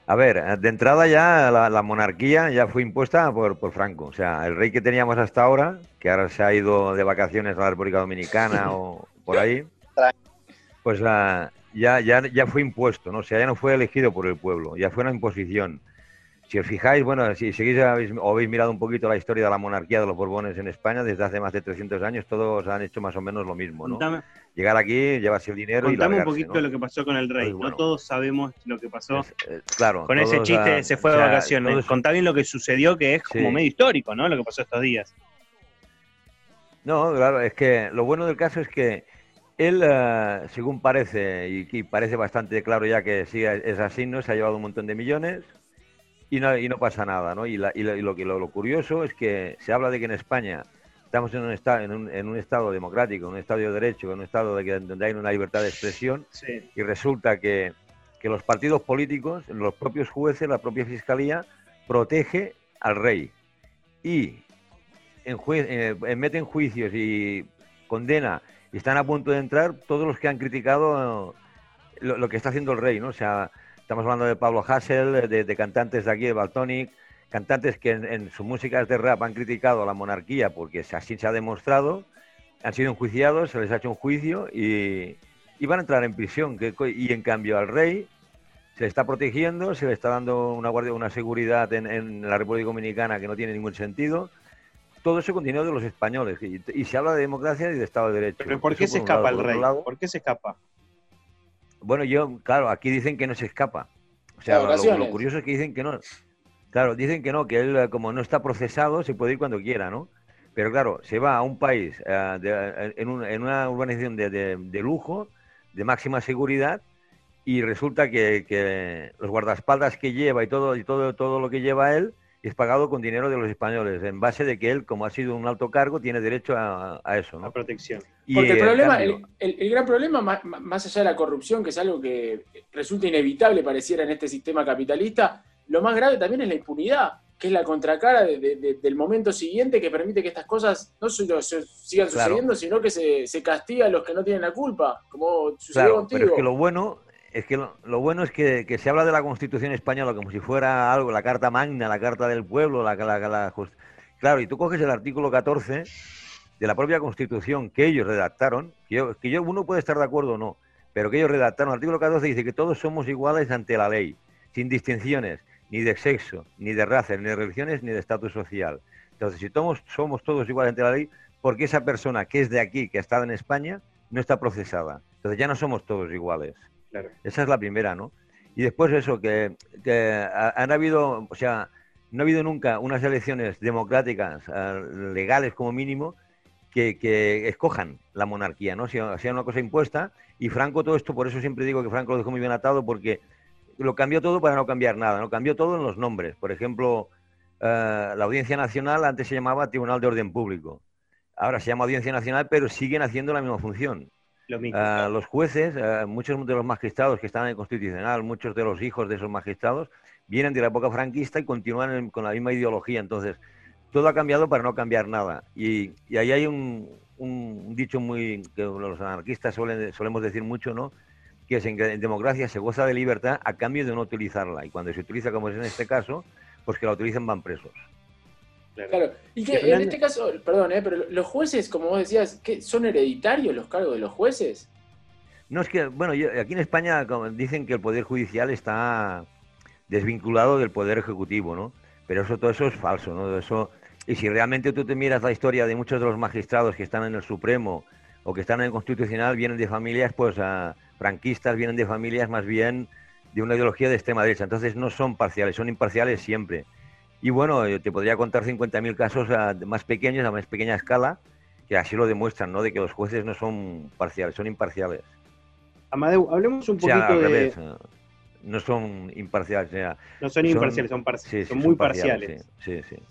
a ver, de entrada ya la, la monarquía ya fue impuesta por, por Franco. O sea, el rey que teníamos hasta ahora, que ahora se ha ido de vacaciones a la República Dominicana o por ahí, pues la- ya, ya, ya fue impuesto, ¿no? O sea, ya no fue elegido por el pueblo, ya fue una imposición. Si os fijáis, bueno, si seguís habéis, o habéis mirado un poquito la historia de la monarquía de los Borbones en España, desde hace más de 300 años, todos han hecho más o menos lo mismo, ¿no? Contame, Llegar aquí, llevarse el dinero y contame un largarse, poquito ¿no? lo que pasó con el rey. Pues bueno. No todos sabemos lo que pasó Eh, claro. con ese chiste de se fue o de sea, vacaciones. todos- Contá bien lo que sucedió, que es como Sí. medio histórico, ¿no? Lo que pasó estos días. No, claro, es que lo bueno del caso es que él, eh, según parece, y, y parece bastante claro ya que sí es así, ¿no? Se ha llevado un montón de millones y no, y no pasa nada, ¿no? Y, la- y lo, que, lo, lo curioso es que se habla de que en España estamos en un, esta- en un, en un estado democrático, en un estado de derecho, en un estado de que, donde hay una libertad de expresión Sí. y resulta que, que los partidos políticos, los propios jueces, la propia fiscalía, protege al rey y en jue- eh, mete en juicios y condena están a punto de entrar todos los que han criticado eh, lo, que está haciendo el rey, ¿no? O sea, estamos hablando de Pablo Hassel, de, cantantes de aquí, de Baltonic, cantantes que en, sus músicas de rap han criticado a la monarquía porque así se ha demostrado, han sido enjuiciados, se les ha hecho un juicio y, y van a entrar en prisión. que y en cambio al rey se le está protegiendo, se le está dando una guardia, una seguridad en la República Dominicana que no tiene ningún sentido. Todo eso con dinero de los españoles. Y, y se habla de democracia y de Estado de Derecho. Pero ¿por qué Eso se por un lado. escapa el rey? ¿Por qué se escapa? bueno, yo, claro, aquí dicen que no se escapa. O sea, lo, curioso es que dicen que no. Claro, dicen que no, que él eh, como no está procesado se puede ir cuando quiera, ¿no? Pero claro, se va a un país, eh, de- en, un- en una urbanización de, de- de lujo, de máxima seguridad, y resulta que, que los guardaespaldas que lleva y todo, y todo, todo lo que lleva él es pagado con dinero de los españoles, en base de que él, como ha sido un alto cargo, tiene derecho a, a eso, ¿no? protección. Y, Porque el problema, el, el- el gran problema, más, más allá de la corrupción, que es algo que resulta inevitable, pareciera en este sistema capitalista, lo más grave también es la impunidad, que es la contracara de- de- de- del momento siguiente que permite que estas cosas no solo se- sigan Claro. sucediendo, sino que se, se castiga a los que no tienen la culpa, como sucedió Claro, contigo. pero es que lo bueno es que lo, lo bueno es que, se habla de la Constitución española como si fuera algo, la Carta Magna, la Carta del Pueblo, la, la, la Claro, y tú coges el artículo 14 de la propia Constitución que ellos redactaron, que yo, que yo uno puede estar de acuerdo o no, pero que ellos redactaron, el artículo 14 dice que todos somos iguales ante la ley, sin distinciones, ni de sexo, ni de raza, ni de religiones, ni de estatus social. Entonces, si somos, somos todos iguales ante la ley, ¿por qué esa persona que es de aquí, que ha estado en España, no está procesada? Entonces ya no somos todos iguales. Esa es la primera, ¿no? Y después eso, que, que ha- han habido, o sea, no ha habido nunca unas elecciones democráticas, eh, legales como mínimo, que, que escojan la monarquía, ¿no? Sea, sea una cosa impuesta. Y Franco todo esto, por eso siempre digo que Franco lo dejó muy bien atado, porque lo cambió todo para no cambiar nada, ¿no? Cambió todo en los nombres. Por ejemplo, eh, la Audiencia Nacional antes se llamaba Tribunal de Orden Público. Ahora se llama Audiencia Nacional, pero siguen haciendo la misma función. Los jueces, muchos de los magistrados que están en el Constitucional, muchos de los hijos de esos magistrados, vienen de la época franquista y continúan con la misma ideología. Entonces, todo ha cambiado para no cambiar nada. Y, y ahí hay un, un dicho muy que los anarquistas solemos decir mucho, ¿no? Que es en, en democracia se goza de libertad a cambio de no utilizarla. Y cuando se utiliza, como es en este caso, pues que la utilizan van presos. Claro. Y que en este caso, perdón, eh, pero los jueces, como vos decías, ¿qué, ¿son hereditarios los cargos de los jueces? No es que, bueno, yo- aquí en España dicen que el poder judicial está desvinculado del poder ejecutivo, ¿no? Pero eso todo eso es falso, ¿no? Eso y si realmente tú te miras la historia de muchos de los magistrados que están en el Supremo o que están en el Constitucional vienen de familias, pues, ah, franquistas, vienen de familias más bien de una ideología de extrema derecha. Entonces no son parciales, son imparciales siempre. Y bueno, yo te podría contar 50.000 casos ah, de más pequeños, a más pequeña escala, que así lo demuestran, ¿no? De que los jueces no son parciales, son imparciales. Amadeu, hablemos un O sea, poquito al de. revés, eh, no son imparciales. o sea, No son imparciales, son par- sí, sí, son muy parciales. Sí, sí, sí.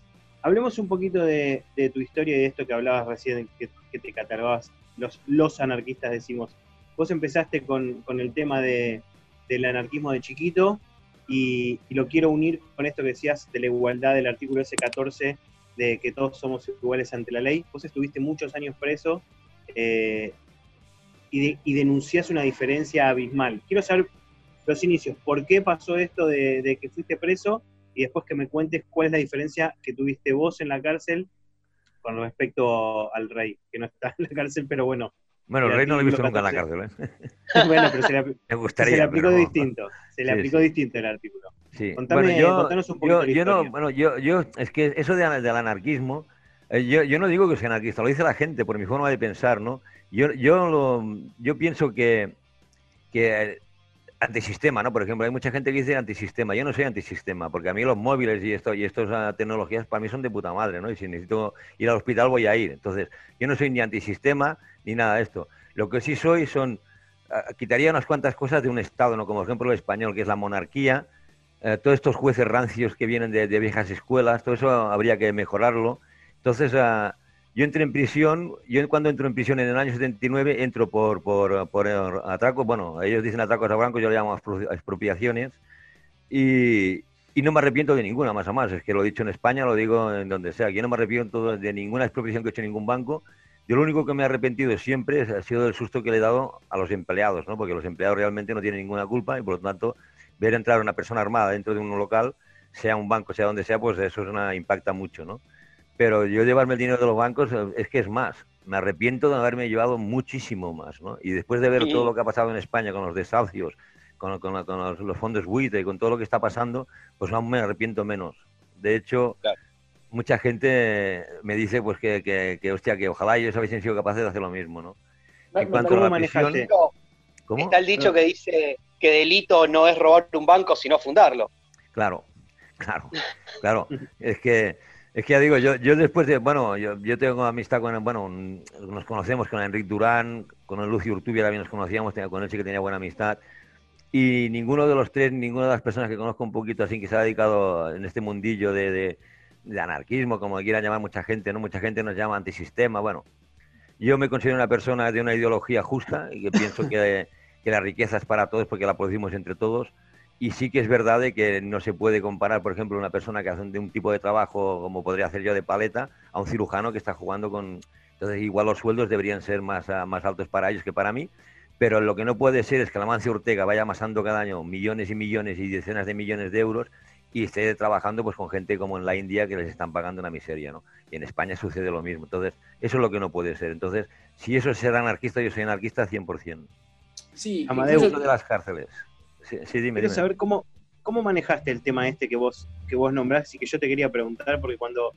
Hablemos un poquito de, de tu historia y de esto que hablabas recién, que, que te catalogabas, los, los anarquistas decimos. Vos empezaste con, con el tema de, del anarquismo de chiquito y, y lo quiero unir con esto que decías de la igualdad del artículo S14, de que todos somos iguales ante la ley. Vos estuviste muchos años preso eh, y, de- y denunciás una diferencia abismal. Quiero saber los inicios, ¿por qué pasó esto de, de que fuiste preso? Y después que me cuentes cuál es la diferencia que tuviste vos en la cárcel con respecto al rey, que no está en la cárcel, pero bueno. Bueno, el rey no lo he visto nunca en la 14. cárcel, ¿eh? [laughs] bueno, pero se le, [laughs] Me gustaría, se le aplicó pero distinto. Se le Sí, aplicó sí. distinto el artículo. Sí. Contame- bueno, yo, contanos un poquito yo, no, bueno, yo, yo, es que eso de, del anarquismo, eh, yo, yo no digo que sea anarquista, lo dice la gente por mi forma de pensar, ¿no? Yo, yo, lo- yo pienso que, que antisistema, ¿no? Por ejemplo, hay mucha gente que dice antisistema. Yo no soy antisistema, porque a mí los móviles y esto y estas tecnologías para mí son de puta madre, ¿no? Y si necesito ir al hospital voy a ir. Entonces, yo no soy ni antisistema ni nada de esto. Lo que sí soy son ah, quitaría unas cuantas cosas de un Estado, ¿no? Como por ejemplo el español, que es la monarquía, eh, todos estos jueces rancios que vienen de, de viejas escuelas, todo eso habría que mejorarlo. Entonces, ah, yo entré en prisión, yo cuando entro en prisión en el año 79, entro por, por, por atracos, bueno, ellos dicen atracos a blancos, yo le llamo expro- expropiaciones, y, y no me arrepiento de ninguna, más a más, es que lo he dicho en España, lo digo en donde sea, yo no me arrepiento de ninguna expropiación que he hecho en ningún banco, yo lo único que me he arrepentido siempre ha sido del susto que le he dado a los empleados, ¿no? porque los empleados realmente no tienen ninguna culpa y por lo tanto ver entrar una persona armada dentro de un local, sea un banco, sea donde sea, pues eso es una, impacta mucho, ¿no? Pero yo llevarme el dinero de los bancos eh, es que es más. Me arrepiento de haberme llevado muchísimo más, ¿no? Y después de ver Sí. todo lo que ha pasado en España con los desahucios, con, con- con los, los fondos buitre y con todo lo que está pasando, pues aún me arrepiento menos. De hecho, mucha gente me dice pues que, que, que, hostia, que ojalá ellos hubiesen sido capaces de hacer lo mismo, ¿no? En cuanto a la prisión, ¿cómo? Está el dicho que dice que delito no es robar un banco, sino fundarlo. Claro, [laughs] claro, claro. Es que, es que ya digo, yo, yo después de, bueno, yo, yo tengo amistad con, bueno, nos conocemos con Enrique Durán, con el Lucio Urtubia también nos conocíamos, tenía- con él sí que tenía buena amistad. Y ninguno de los tres, ninguna de las personas que conozco un poquito así que se ha dedicado en este mundillo de, de- de anarquismo, como quieran llamar mucha gente, ¿no? Mucha gente nos llama antisistema, bueno. Yo me considero una persona de una ideología justa y que pienso que, que la riqueza es para todos porque la producimos entre todos. Y sí que es verdad de que no se puede comparar, por ejemplo, una persona que hace de un tipo de trabajo como podría hacer yo de paleta a un cirujano que está jugando con... Entonces, igual los sueldos deberían ser más, ah, más altos para ellos que para mí, pero lo que no puede ser es que la Mancia Ortega vaya amasando cada año millones y millones y decenas de millones de euros y esté trabajando pues con gente como en la India que les están pagando una miseria, ¿no? Y en España sucede lo mismo. Entonces, eso es lo que no puede ser. Entonces, si eso es ser anarquista, yo soy anarquista 100%. Sí, Amadeu. De las cárceles. Sí, sí, dime, Quiero dime. saber cómo, cómo manejaste el tema este que vos, que vos nombrás y que yo te quería preguntar, porque cuando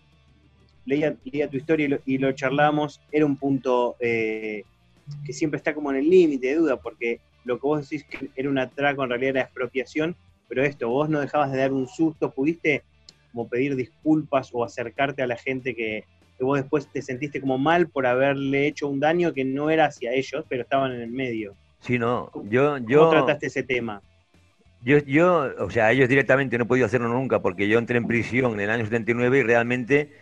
leía, leía tu historia y lo, y lo charlamos, era un punto eh, que siempre está como en el límite de duda, porque lo que vos decís que era un atraco en realidad era expropiación, pero esto, vos no dejabas de dar un susto, pudiste como pedir disculpas o acercarte a la gente que, que vos después te sentiste como mal por haberle hecho un daño que no era hacia ellos, pero estaban en el medio. Sí, no. Yo, ¿Cómo yo, trataste ese tema? Yo, yo, o sea, ellos directamente no he podido hacerlo nunca porque yo entré en prisión en el año 79 y realmente,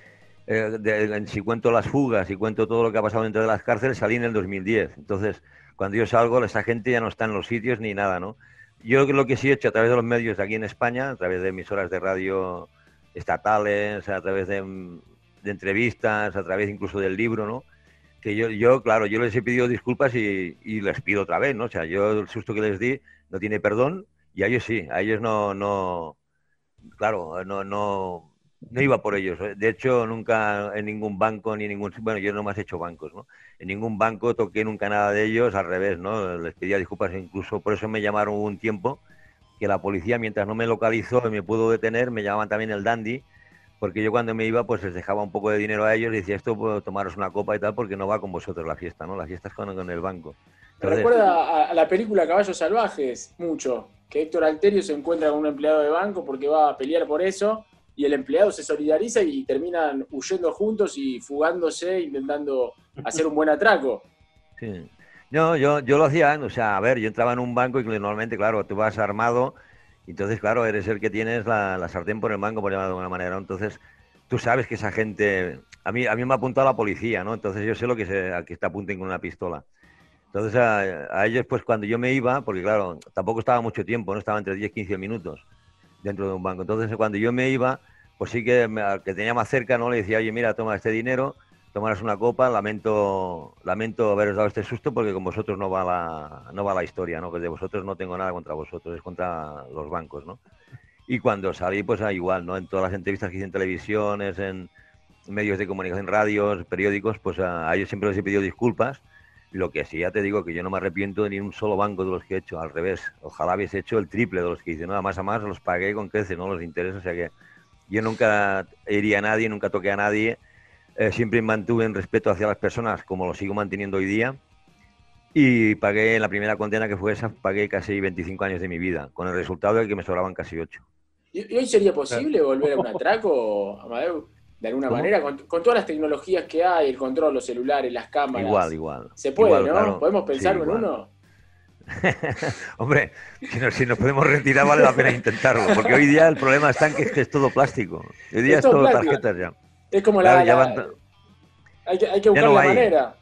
eh, si cuento las fugas y cuento todo lo que ha pasado dentro de las cárceles, salí en el 2010. Entonces, cuando yo salgo, esa gente ya no está en los sitios ni nada, ¿no? Yo lo que sí he hecho a través de los medios aquí en España, a través de emisoras de radio estatales, a través de, mm, de entrevistas, a través incluso del libro, ¿no? Que yo, yo, claro, yo les he pedido disculpas y, y les pido otra vez, ¿no? O sea, yo el susto que les di no tiene perdón y a ellos sí, a ellos no, no, claro, no, no, No iba por ellos. De hecho, nunca en ningún banco, ni ningún... Bueno, yo no más he hecho bancos, ¿no? En ningún banco toqué nunca nada de ellos, al revés, ¿no? Les pedía disculpas, incluso por eso me llamaron un tiempo, que la policía, mientras no me localizó y me pudo detener, me llamaban también el dandy, porque yo cuando me iba, pues les dejaba un poco de dinero a ellos y decía, esto puedo tomaros una copa y tal, porque no va con vosotros la fiesta, ¿no? La fiesta es con, con el banco. Me recuerda a la película Caballos Salvajes, mucho, que Héctor Alterio se encuentra con un empleado de banco porque va a pelear por eso y el empleado se solidariza y terminan huyendo juntos y fugándose, intentando hacer un buen atraco. Sí. No, yo, yo lo hacía, o sea, a ver, yo entraba en un banco y normalmente, claro, tú vas armado, entonces, claro, eres el que tienes la, sartén por el mango, por llamarlo de alguna manera, entonces tú sabes que esa gente, a mí, a mí me ha apuntado la policía, ¿no? Entonces yo sé lo que se, a que te apunten con una pistola. Entonces a, a, ellos, pues cuando yo me iba, porque claro, tampoco estaba mucho tiempo, no estaba entre 10 y 15 minutos dentro de un banco. Entonces cuando yo me iba, pues sí que al que tenía más cerca, ¿no? Le decía, oye, mira, toma este dinero, tomarás una copa, lamento, lamento haberos dado este susto porque con vosotros no va la, no va la historia, ¿no? Que de vosotros no tengo nada contra vosotros, es contra los bancos, ¿no? Y cuando salí, pues ah, igual, ¿no? En todas las entrevistas que hice en televisiones, en medios de comunicación, radios, periódicos, pues a, a ellos siempre les he pedido disculpas. Lo que sí, ya te digo que yo no me arrepiento de ni un solo banco de los que he hecho, al revés. Ojalá hubiese hecho el triple de los que hice, ¿no? Más a más los pagué con creces, ¿no? Los intereses, o sea que yo nunca iría a nadie, nunca toqué a nadie. Eh, siempre mantuve en respeto hacia las personas, como lo sigo manteniendo hoy día. Y pagué en la primera condena que fue esa, pagué casi 25 años de mi vida, con el resultado de que me sobraban casi 8. ¿Y hoy sería posible volver a un atraco, Amadeu? De alguna ¿Cómo? manera, con, con, todas las tecnologías que hay, el control, los celulares, las cámaras. Igual, igual. Se puede, igual, ¿no? claro. ¿Podemos pensar Sí, en uno? [laughs] Hombre, si nos, si nos podemos retirar vale la pena intentarlo, porque hoy día el problema está en que es, que es todo plástico. Hoy día Es es todo plástico. tarjetas ya. Es como Claro, la, ya la- van- hay, que, hay que buscar la manera.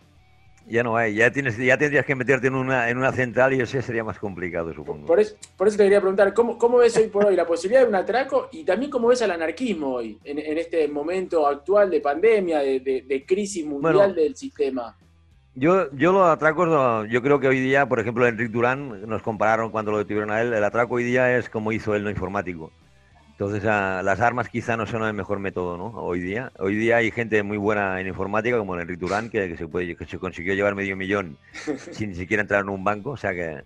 Ya no hay, ya tienes, ya tendrías que meterte en una, en una central y eso sería más complicado, supongo. Por eso, por eso te quería preguntar, ¿cómo, ¿cómo ves hoy por hoy la posibilidad de un atraco y también cómo ves al anarquismo hoy, en, en este momento actual de pandemia, de, de- de crisis mundial Bueno. del sistema? Yo, yo los atracos, yo creo que hoy día, por ejemplo, Enrique Durán, nos compararon cuando lo detuvieron a él, el atraco hoy día es como hizo él, no informático. Entonces, ah, las armas quizá no son el mejor método, ¿no? Hoy día. Hoy día hay gente muy buena en informática, como el Enrique Durán, que, que se, puede, que se consiguió llevar medio millón [laughs] sin ni siquiera entrar en un banco, o sea que...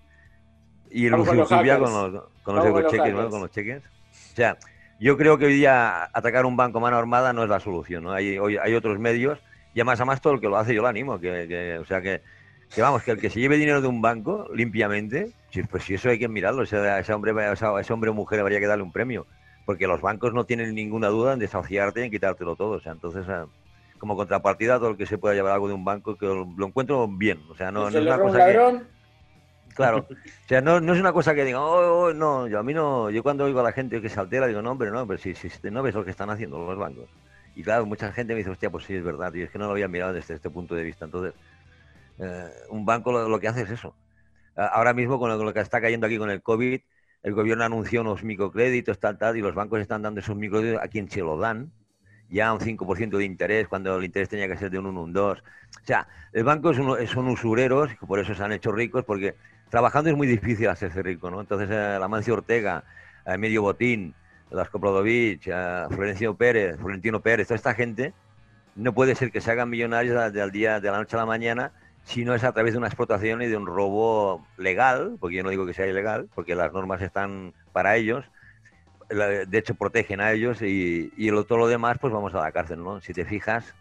Y el Vamos con los hackers. con los, con los Vamos con los ecocheques, ¿no? hackers. Con los cheques. O sea, yo creo que hoy día atacar un banco a mano armada no es la solución, ¿no? Hay, hoy, hay otros medios, y además, además todo el que lo hace yo lo animo, que, que- o sea que, que vamos, que el que se lleve dinero de un banco limpiamente, pues si eso hay que mirarlo, ese, ese hombre, ese, ese hombre o mujer habría que darle un premio, porque los bancos no tienen ninguna duda en desahuciarte y en quitártelo todo, o sea, entonces... ah, como contrapartida, todo el que se pueda llevar algo de un banco, que lo, lo encuentro bien. O sea, no, se es una un cosa que, Claro. [laughs] O sea, no, no es una cosa que diga, oh, oh, no, yo a mí no, yo cuando oigo a la gente que se altera, digo, no, hombre, no, pero si, si no ves lo que están haciendo los bancos. Y claro, mucha gente me dice, hostia, pues sí, es verdad, y es que no lo había mirado desde este punto de vista. Entonces, eh, un banco lo, lo que hace es eso. Ahora mismo, con lo, con lo que está cayendo aquí con el COVID, el gobierno anunció unos microcréditos, tal, tal, y los bancos están dando esos microcréditos a quien se lo dan, ya un 5% de interés, cuando el interés tenía que ser de un 1, un 2. O sea, el banco es uno- son usureros, por eso se han hecho ricos, porque trabajando es muy difícil hacerse rico, ¿no? Entonces, eh, la Mancio Ortega, eh, Medio Botín, Lasco Prodovich, eh, Florencio Pérez, Florentino Pérez, toda esta gente, no puede ser que se hagan millonarios de- del día de la noche a la mañana si no es a través de una explotación y de un robo legal, porque yo no digo que sea ilegal, porque las normas están para ellos, de hecho protegen a ellos y, y lo, todo lo demás pues vamos a la cárcel, ¿no? Si te fijas,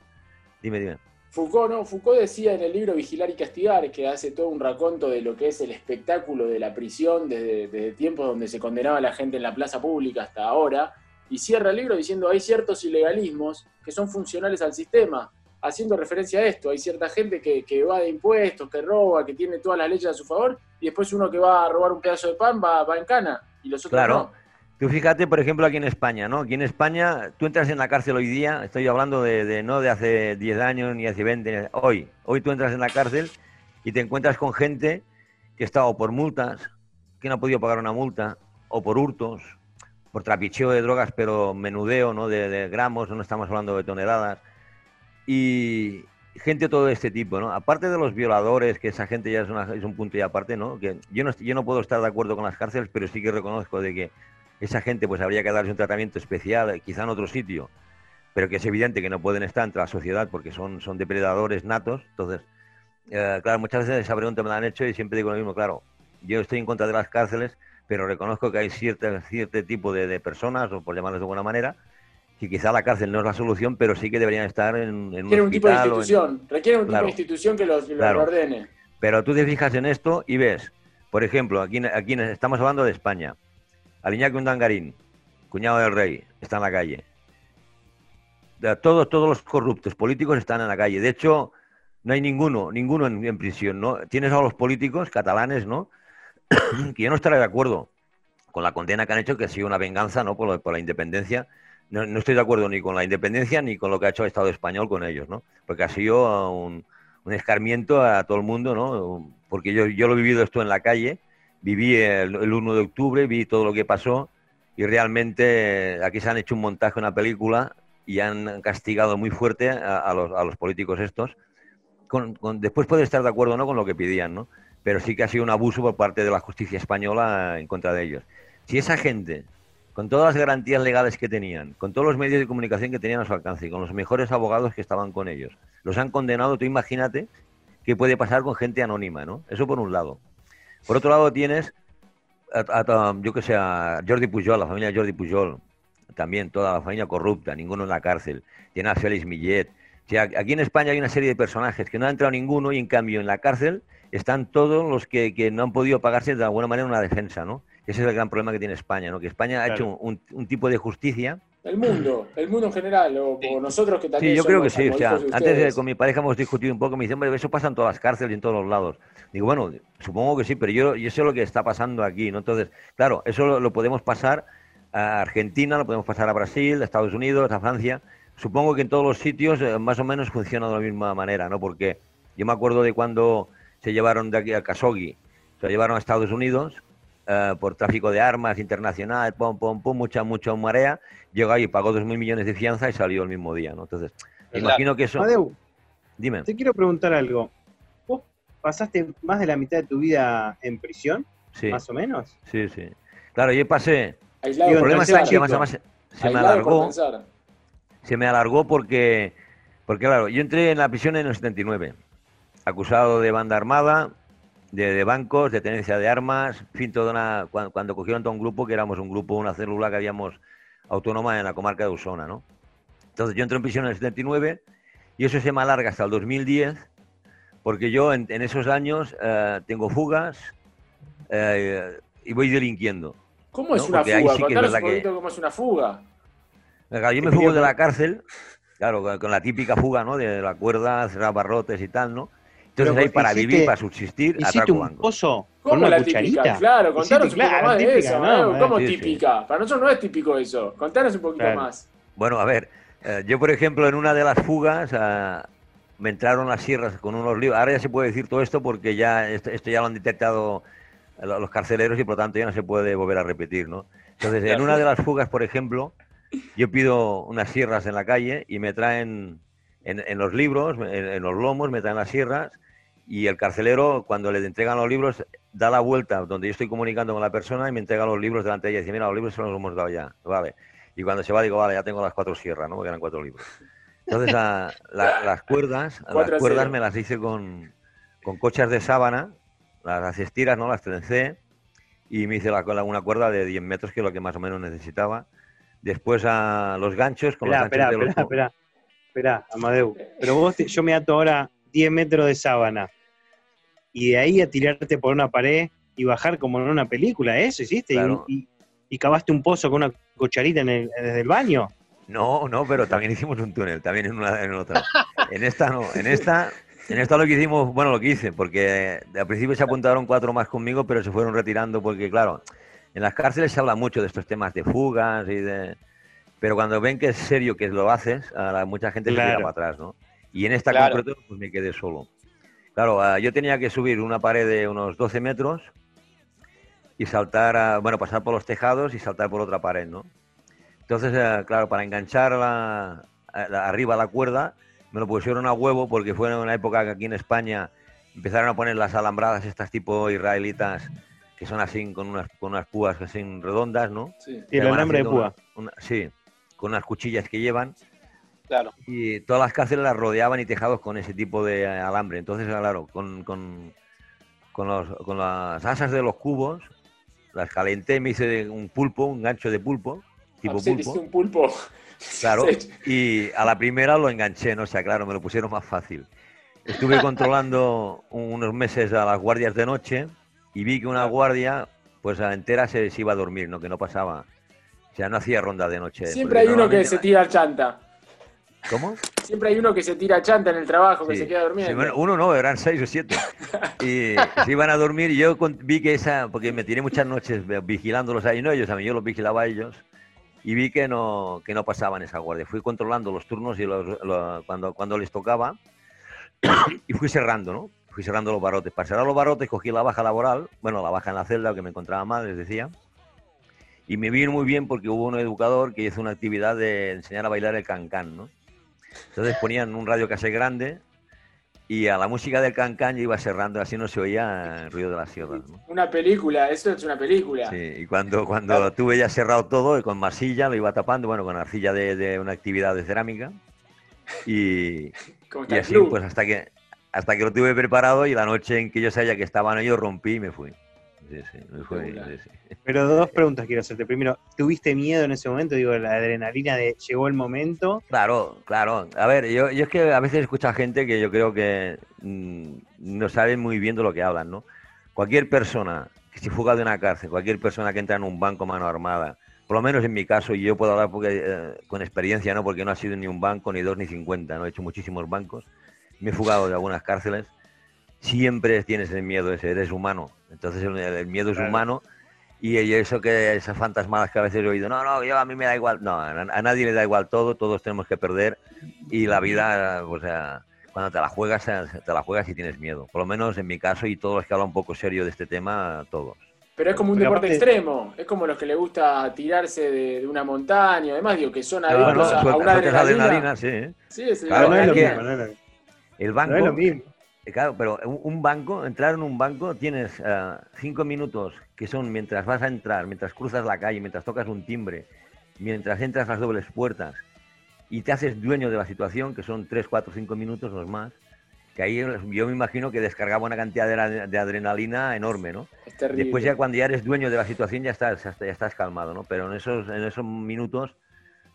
dime, dime. Foucault, ¿no? Foucault decía en el libro Vigilar y Castigar, que hace todo un raconto de lo que es el espectáculo de la prisión desde, desde tiempos donde se condenaba a la gente en la plaza pública hasta ahora, y cierra el libro diciendo hay ciertos ilegalismos que son funcionales al sistema, haciendo referencia a esto. Hay cierta gente que, que va de impuestos, que roba, que tiene todas las leyes a su favor, y después uno que va a robar un pedazo de pan va, va en cana, y los otros Claro. no. Tú fíjate, por ejemplo, aquí en España, ¿no? Aquí en España, tú entras en la cárcel hoy día, estoy hablando de, de no de hace 10 años ni hace 20, ni- hoy. Hoy tú entras en la cárcel y te encuentras con gente que está o por multas, que no ha podido pagar una multa, o por hurtos, por trapicheo de drogas, pero menudeo, ¿no? De, de gramos, no estamos hablando de toneladas. Y gente todo de este tipo, ¿no? Aparte de los violadores, que esa gente ya es, una- un punto y aparte, ¿no? Que yo no, yo no puedo estar de acuerdo con las cárceles, pero sí que reconozco de que esa gente pues habría que darle un tratamiento especial, eh, quizá en otro sitio, pero que es evidente que no pueden estar entre la sociedad porque son, son depredadores natos. Entonces, eh, claro, muchas veces esa pregunta me la han hecho y siempre digo lo mismo, claro, yo estoy en contra de las cárceles, pero reconozco que hay cierto, cierto tipo de, personas, o por llamarles de buena manera, que quizá la cárcel no es la solución, pero sí que deberían estar en, en un un tipo de en- institución, requiere un tipo Claro. de institución que los, que los Claro. ordene. Pero tú te fijas en esto y ves, por ejemplo, aquí, aquí estamos hablando de España. Aliñaque Undangarín, cuñado del rey, está en la calle. De todos, todos los corruptos políticos están en la calle. De hecho, no hay ninguno, ninguno en, en prisión, ¿no? Tienes a los políticos catalanes, ¿no? [coughs] que yo no estaré de acuerdo con la condena que han hecho, que ha sido una venganza, ¿no? Por la independencia. No, no estoy de acuerdo ni con la independencia ni con lo que ha hecho el Estado español con ellos, ¿no? Porque ha sido un, un escarmiento a todo el mundo, ¿no? Porque yo, yo lo he vivido esto en la calle, viví el, el 1 de octubre, vi todo lo que pasó y realmente eh, aquí se han hecho un montaje, una película y han castigado muy fuerte a, los, a los políticos estos. Después puede estar de acuerdo o no con lo que pedían, ¿no? Pero sí que ha sido un abuso por parte de la justicia española en contra de ellos. Si esa gente, con todas las garantías legales que tenían, con todos los medios de comunicación que tenían a su alcance y con los mejores abogados que estaban con ellos, los han condenado, tú imagínate qué puede pasar con gente anónima, ¿no? Eso por un lado. Por otro lado tienes, a- yo que sé, a Jordi Pujol, la familia Jordi Pujol, también toda la familia corrupta, ninguno en la cárcel. Tiene a Félix Millet. O sea, aquí en España hay una serie de personajes que no ha entrado ninguno y en cambio en la cárcel están todos los que, que no han podido pagarse de alguna manera una defensa, ¿no? Ese es el gran problema que tiene España, ¿no? Que España ha hecho un, un tipo de justicia El mundo, el mundo en general, o, o nosotros que también Sí, yo creo que sí. O sea, antes de, con mi pareja hemos discutido un poco. Me dice, hombre, eso pasa en todas las cárceles y en todos los lados. Digo, bueno, supongo que sí, pero yo, yo sé lo que está pasando aquí, ¿no? Entonces, claro, eso lo, lo podemos pasar a Argentina, lo podemos pasar a Brasil, a Estados Unidos, a Francia. Supongo que en todos los sitios eh, más o menos funciona de la misma manera, ¿no? Porque yo me acuerdo de cuando se llevaron de aquí a Khashoggi, se lo llevaron a Estados Unidos eh, por tráfico de armas internacional, pum, pum, pum, mucha, mucha marea. Llegó ahí, pagó dos mil millones de fianza y salió el mismo día, ¿no? Entonces, me imagino que eso... Dime. te quiero preguntar algo. ¿Vos pasaste más de la mitad de tu vida en prisión? Sí. Más o menos. Sí, sí. Claro, yo pasé... Aislado el problema es que más, se me alargó. Se me alargó porque, porque, claro, yo entré en la prisión en el 79, acusado de banda armada, de, de bancos, de tenencia de armas, en fin, toda una, cuando, cuando cogieron todo un grupo, que éramos un grupo, una célula que habíamos autónoma en la comarca de Usona, ¿no? Entonces yo entré en prisión en el 79 y eso se me alarga hasta el 2010, porque yo en, en esos años eh, tengo fugas eh, y voy delinquiendo. ¿Cómo es ¿no? una fuga? sí que Contanos un que- poquito cómo es una fuga. Claro, yo me fugo de la cárcel, claro, con, con la típica fuga, ¿no? De la cuerda, cerrar barrotes y tal, ¿no? Pero Entonces ahí para hiciste- vivir, para subsistir, ¿Hiciste atraco un banco. pozo ¿Cómo con una la cucharita? típica? Claro, contanos Hiciste, un poco claro, más de eso. ¿no? ¿no? ¿Cómo Sí, sí. típica? Para nosotros no es típico eso. Contanos un poquito Claro. más. Bueno, a ver, eh, yo por ejemplo en una de las fugas ah, me entraron las sierras con unos líos. Ahora ya se puede decir todo esto porque ya esto, esto ya lo han detectado lo- los carceleros y por lo tanto ya no se puede volver a repetir, ¿no? Entonces, en una de las fugas, por ejemplo, yo pido unas sierras en la calle y me traen en, en los libros, en, en los lomos, me traen las sierras y el carcelero, cuando le entregan los libros, da la vuelta donde yo estoy comunicando con la persona y me entrega los libros delante de ella y dice, mira, los libros se los hemos dado ya, vale. Y cuando se va digo, vale, ya tengo las cuatro sierras, ¿no? Porque eran cuatro libros. Entonces, a- la- las cuerdas, las cuerdas cero. me las hice con, con cochas de sábana, las, las estiras, ¿no? Las trencé y me hice la, una cuerda de 10 metros, que es lo que más o menos necesitaba. Después a los ganchos, con Esperá, los ganchos esperá, de los... esperá, esperá. Esperá, Amadeu. Pero vos, te- yo me ato ahora 10 metros de sábana. Y de ahí a tirarte por una pared y bajar como en una película, ¿eso hiciste? Y- Claro. Y, y cavaste un pozo con una cucharita en el, desde el baño. No, no, pero también hicimos un túnel, también en una en otra. En esta no, en esta, en esta lo que hicimos, bueno, lo que hice, porque al principio se apuntaron cuatro más conmigo, pero se fueron retirando porque, claro, en las cárceles se habla mucho de estos temas de fugas y de... Pero cuando ven que es serio que lo haces, a la- mucha gente se tira para atrás, ¿no? Y en esta Claro. concreto, pues me quedé solo. Claro, ah, yo tenía que subir una pared de unos 12 metros y saltar, a- bueno, pasar por los tejados y saltar por otra pared, ¿no? Entonces, eh, claro, para enganchar la, la- arriba la cuerda, me lo pusieron a huevo porque fue en una época que aquí en España empezaron a poner las alambradas estas tipo israelitas que son así con unas, con unas púas así redondas, ¿no? Sí. Y el alambre de púa. una- una- sí, con unas cuchillas que llevan. Claro. Y todas las cárceles las rodeaban y tejados con ese tipo de eh, alambre. Entonces, claro, con, con, con, los- con las asas de los cubos, las calenté, me hice un pulpo, un gancho de pulpo, tipo Ah, sí, pulpo. un pulpo. Claro, [laughs] y a la primera lo enganché, no o sea, claro, me lo pusieron más fácil. Estuve controlando unos meses a las guardias de noche y vi que una guardia, pues a entera se, iba a dormir, ¿no? Que no pasaba. O sea, no hacía ronda de noche. Siempre hay uno que se tira chanta. ¿Cómo? Siempre hay uno que se tira chanta en el trabajo, que se queda. Sí, bueno, uno no, eran seis o siete. Y [laughs] se iban a dormir y yo vi que esa, porque me tiré muchas noches vigilándolos ahí, no ellos, a mí yo los vigilaba a ellos, y vi que no, que no pasaban esa guardia. Fui controlando los turnos y los, lo- cuando, cuando les tocaba, [coughs] y fui cerrando, ¿no? Fui cerrando los barotes. Para cerrar los barotes cogí la baja laboral, bueno, la baja en la celda, que me encontraba mal, les decía, y me vino muy bien porque hubo un educador que hizo una actividad de enseñar a bailar el cancán, ¿no? Entonces ponían un radio case grande y a la música del cancán yo iba cerrando, así no se oía el ruido de las sierras. ¿no? Una película, eso es una película. Sí, y cuando, cuando tuve ya cerrado todo, con masilla lo iba tapando, bueno, con arcilla de, de una actividad de cerámica. Y, [laughs] y así, pues hasta que, hasta que lo tuve preparado y la noche en que yo sabía que estaban ellos, rompí y me fui. Sí, sí, me fui, sí, sí. Pero dos preguntas quiero hacerte. Primero, ¿tuviste miedo en ese momento? Digo, la adrenalina de llegó el momento. Claro, claro. A ver, yo, yo es que a veces escucho a gente que yo creo que mm, no sabe muy bien de lo que hablan, ¿no? Cualquier persona que se fuga de una cárcel, cualquier persona que entra en un banco mano armada, por lo menos en mi caso, y yo puedo hablar porque, eh, con experiencia, ¿no? Porque no ha sido ni un banco, ni dos, ni cincuenta, ¿no? He hecho muchísimos bancos, me he fugado de algunas cárceles, siempre tienes el miedo ese, eres humano. Entonces el, el miedo es Claro. humano y, y eso que esas fantasmadas que a veces he oído, no, no, yo a mí me da igual. No, a, a nadie le da igual todo, todos tenemos que perder y la vida, o sea, cuando te la juegas, eh, te la juegas y tienes miedo. Por lo menos en mi caso y todos los que hablan un poco serio de este tema, todos. Pero es como un Pero deporte aparte- extremo, es como los que le gusta tirarse de, de una montaña, además digo que son adictos a, a suelta- una sueltas adrenalina. adrenalina, sí. ¿eh? Sí, es el- Claro, no es es lo que mismo, no es lo. El banco, No es lo mismo. Eh, Claro, pero un, banco, entrar en un banco, tienes eh, cinco minutos que son mientras vas a entrar, mientras cruzas la calle, mientras tocas un timbre, mientras entras las dobles puertas y te haces dueño de la situación, que son tres, cuatro, cinco minutos los más, que ahí yo me imagino que descargaba una cantidad de, adre- de adrenalina enorme, ¿no? es terrible. Después ya cuando ya eres dueño de la situación ya estás, ya estás- calmado, ¿no? Pero en esos, en esos minutos,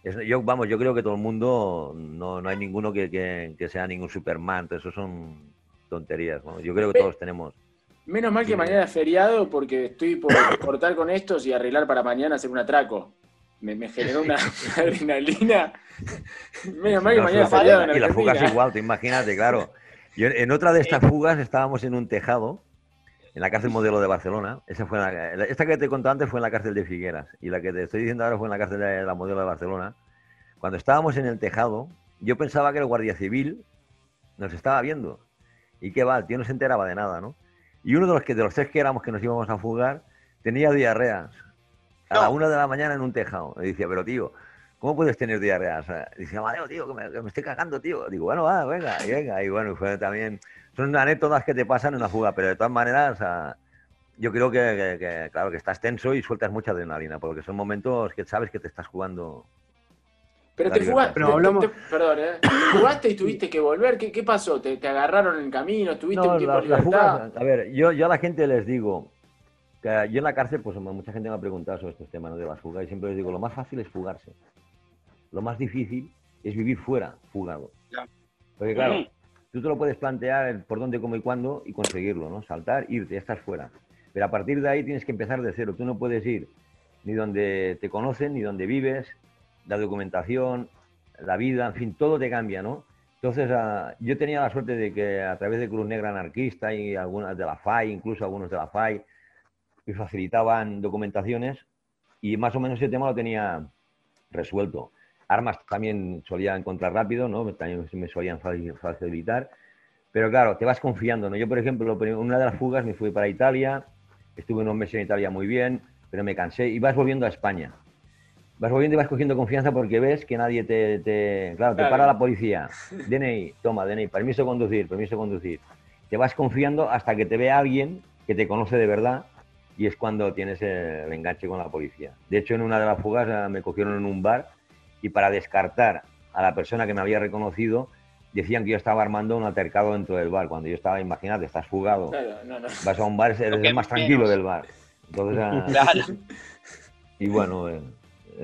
es- yo, vamos, yo creo que todo el mundo, no, no hay ninguno que, que- que sea ningún Superman, todo eso son tonterías, ¿no? Yo creo que todos tenemos. Menos mal que mañana es feriado porque estoy por [coughs] cortar con estos y arreglar para mañana hacer un atraco. Me, me generó una, una [laughs] adrenalina. Menos mal que No, mañana es feriado en y las fugas igual, te imagínate, claro. Yo en otra de estas fugas estábamos en un tejado, en la cárcel modelo de Barcelona. Esa fue la- esta que te contado antes fue en la cárcel de Figueras y la que te estoy diciendo ahora fue en la cárcel de la modelo de Barcelona. Cuando estábamos en el tejado, yo pensaba que el guardia civil nos estaba viendo. Y que va, el tío no se enteraba de nada, ¿no? Y uno de los, que, de los tres que éramos que nos íbamos a fugar tenía diarreas. A la una de la mañana en un tejado. Me decía, pero tío, ¿cómo puedes tener diarreas? Dice, Amadeo, tío, que me, que me estoy cagando, tío. Digo, bueno, va, venga, y venga. Y bueno, fue también. Son anécdotas que te pasan en la fuga, pero de todas maneras, ah, yo creo que, que- que, claro, que estás tenso y sueltas mucha adrenalina, porque son momentos que sabes que te estás jugando. Pero te fugaste, Pero te- hablamos- te- perdón, ¿eh? [coughs] ¿Te fugaste y tuviste que volver. ¿Qué, qué pasó? ¿Te, te agarraron en el camino? ¿Estuviste No, un tiempo la- libertad? fugas, a ver, yo, yo a la gente les digo que yo en la cárcel, pues mucha gente me ha preguntado sobre estos temas ¿no? de las fugas y siempre les digo, lo más fácil es fugarse. Lo más difícil es vivir fuera, fugado. Porque claro, tú te lo puedes plantear por dónde, cómo y cuándo y conseguirlo, ¿no? Saltar, irte, ya estás fuera. Pero a partir de ahí tienes que empezar de cero. Tú no puedes ir ni donde te conocen, ni donde vives, la documentación, la vida, en fin, todo te cambia, ¿no? Entonces, ah, yo tenía la suerte de que a través de Cruz Negra Anarquista y algunas de la FAI, incluso algunos de la FAI, me facilitaban documentaciones y más o menos ese tema lo tenía resuelto. Armas también solía encontrar rápido, ¿no? También me solían fa- facilitar. Pero claro, te vas confiando, ¿no? Yo, por ejemplo, una de las fugas me fui para Italia, estuve unos meses en Italia muy bien, pero me cansé y vas volviendo a España. Vas volviendo y vas cogiendo confianza porque ves que nadie te... te- claro, te Claro. para la policía. DNI, toma, DNI, permiso de conducir, permiso de conducir. Te vas confiando hasta que te ve alguien que te conoce de verdad y es cuando tienes el enganche con la policía. De hecho, en una de las fugas eh, me cogieron en un bar y para descartar a la persona que me había reconocido, decían que yo estaba armando un altercado dentro del bar. Cuando yo estaba, imagínate, estás fugado, Claro, no, no. vas a un bar, eres el más menos. tranquilo del bar. Entonces, ah, [laughs] Claro. y bueno, eh, eh,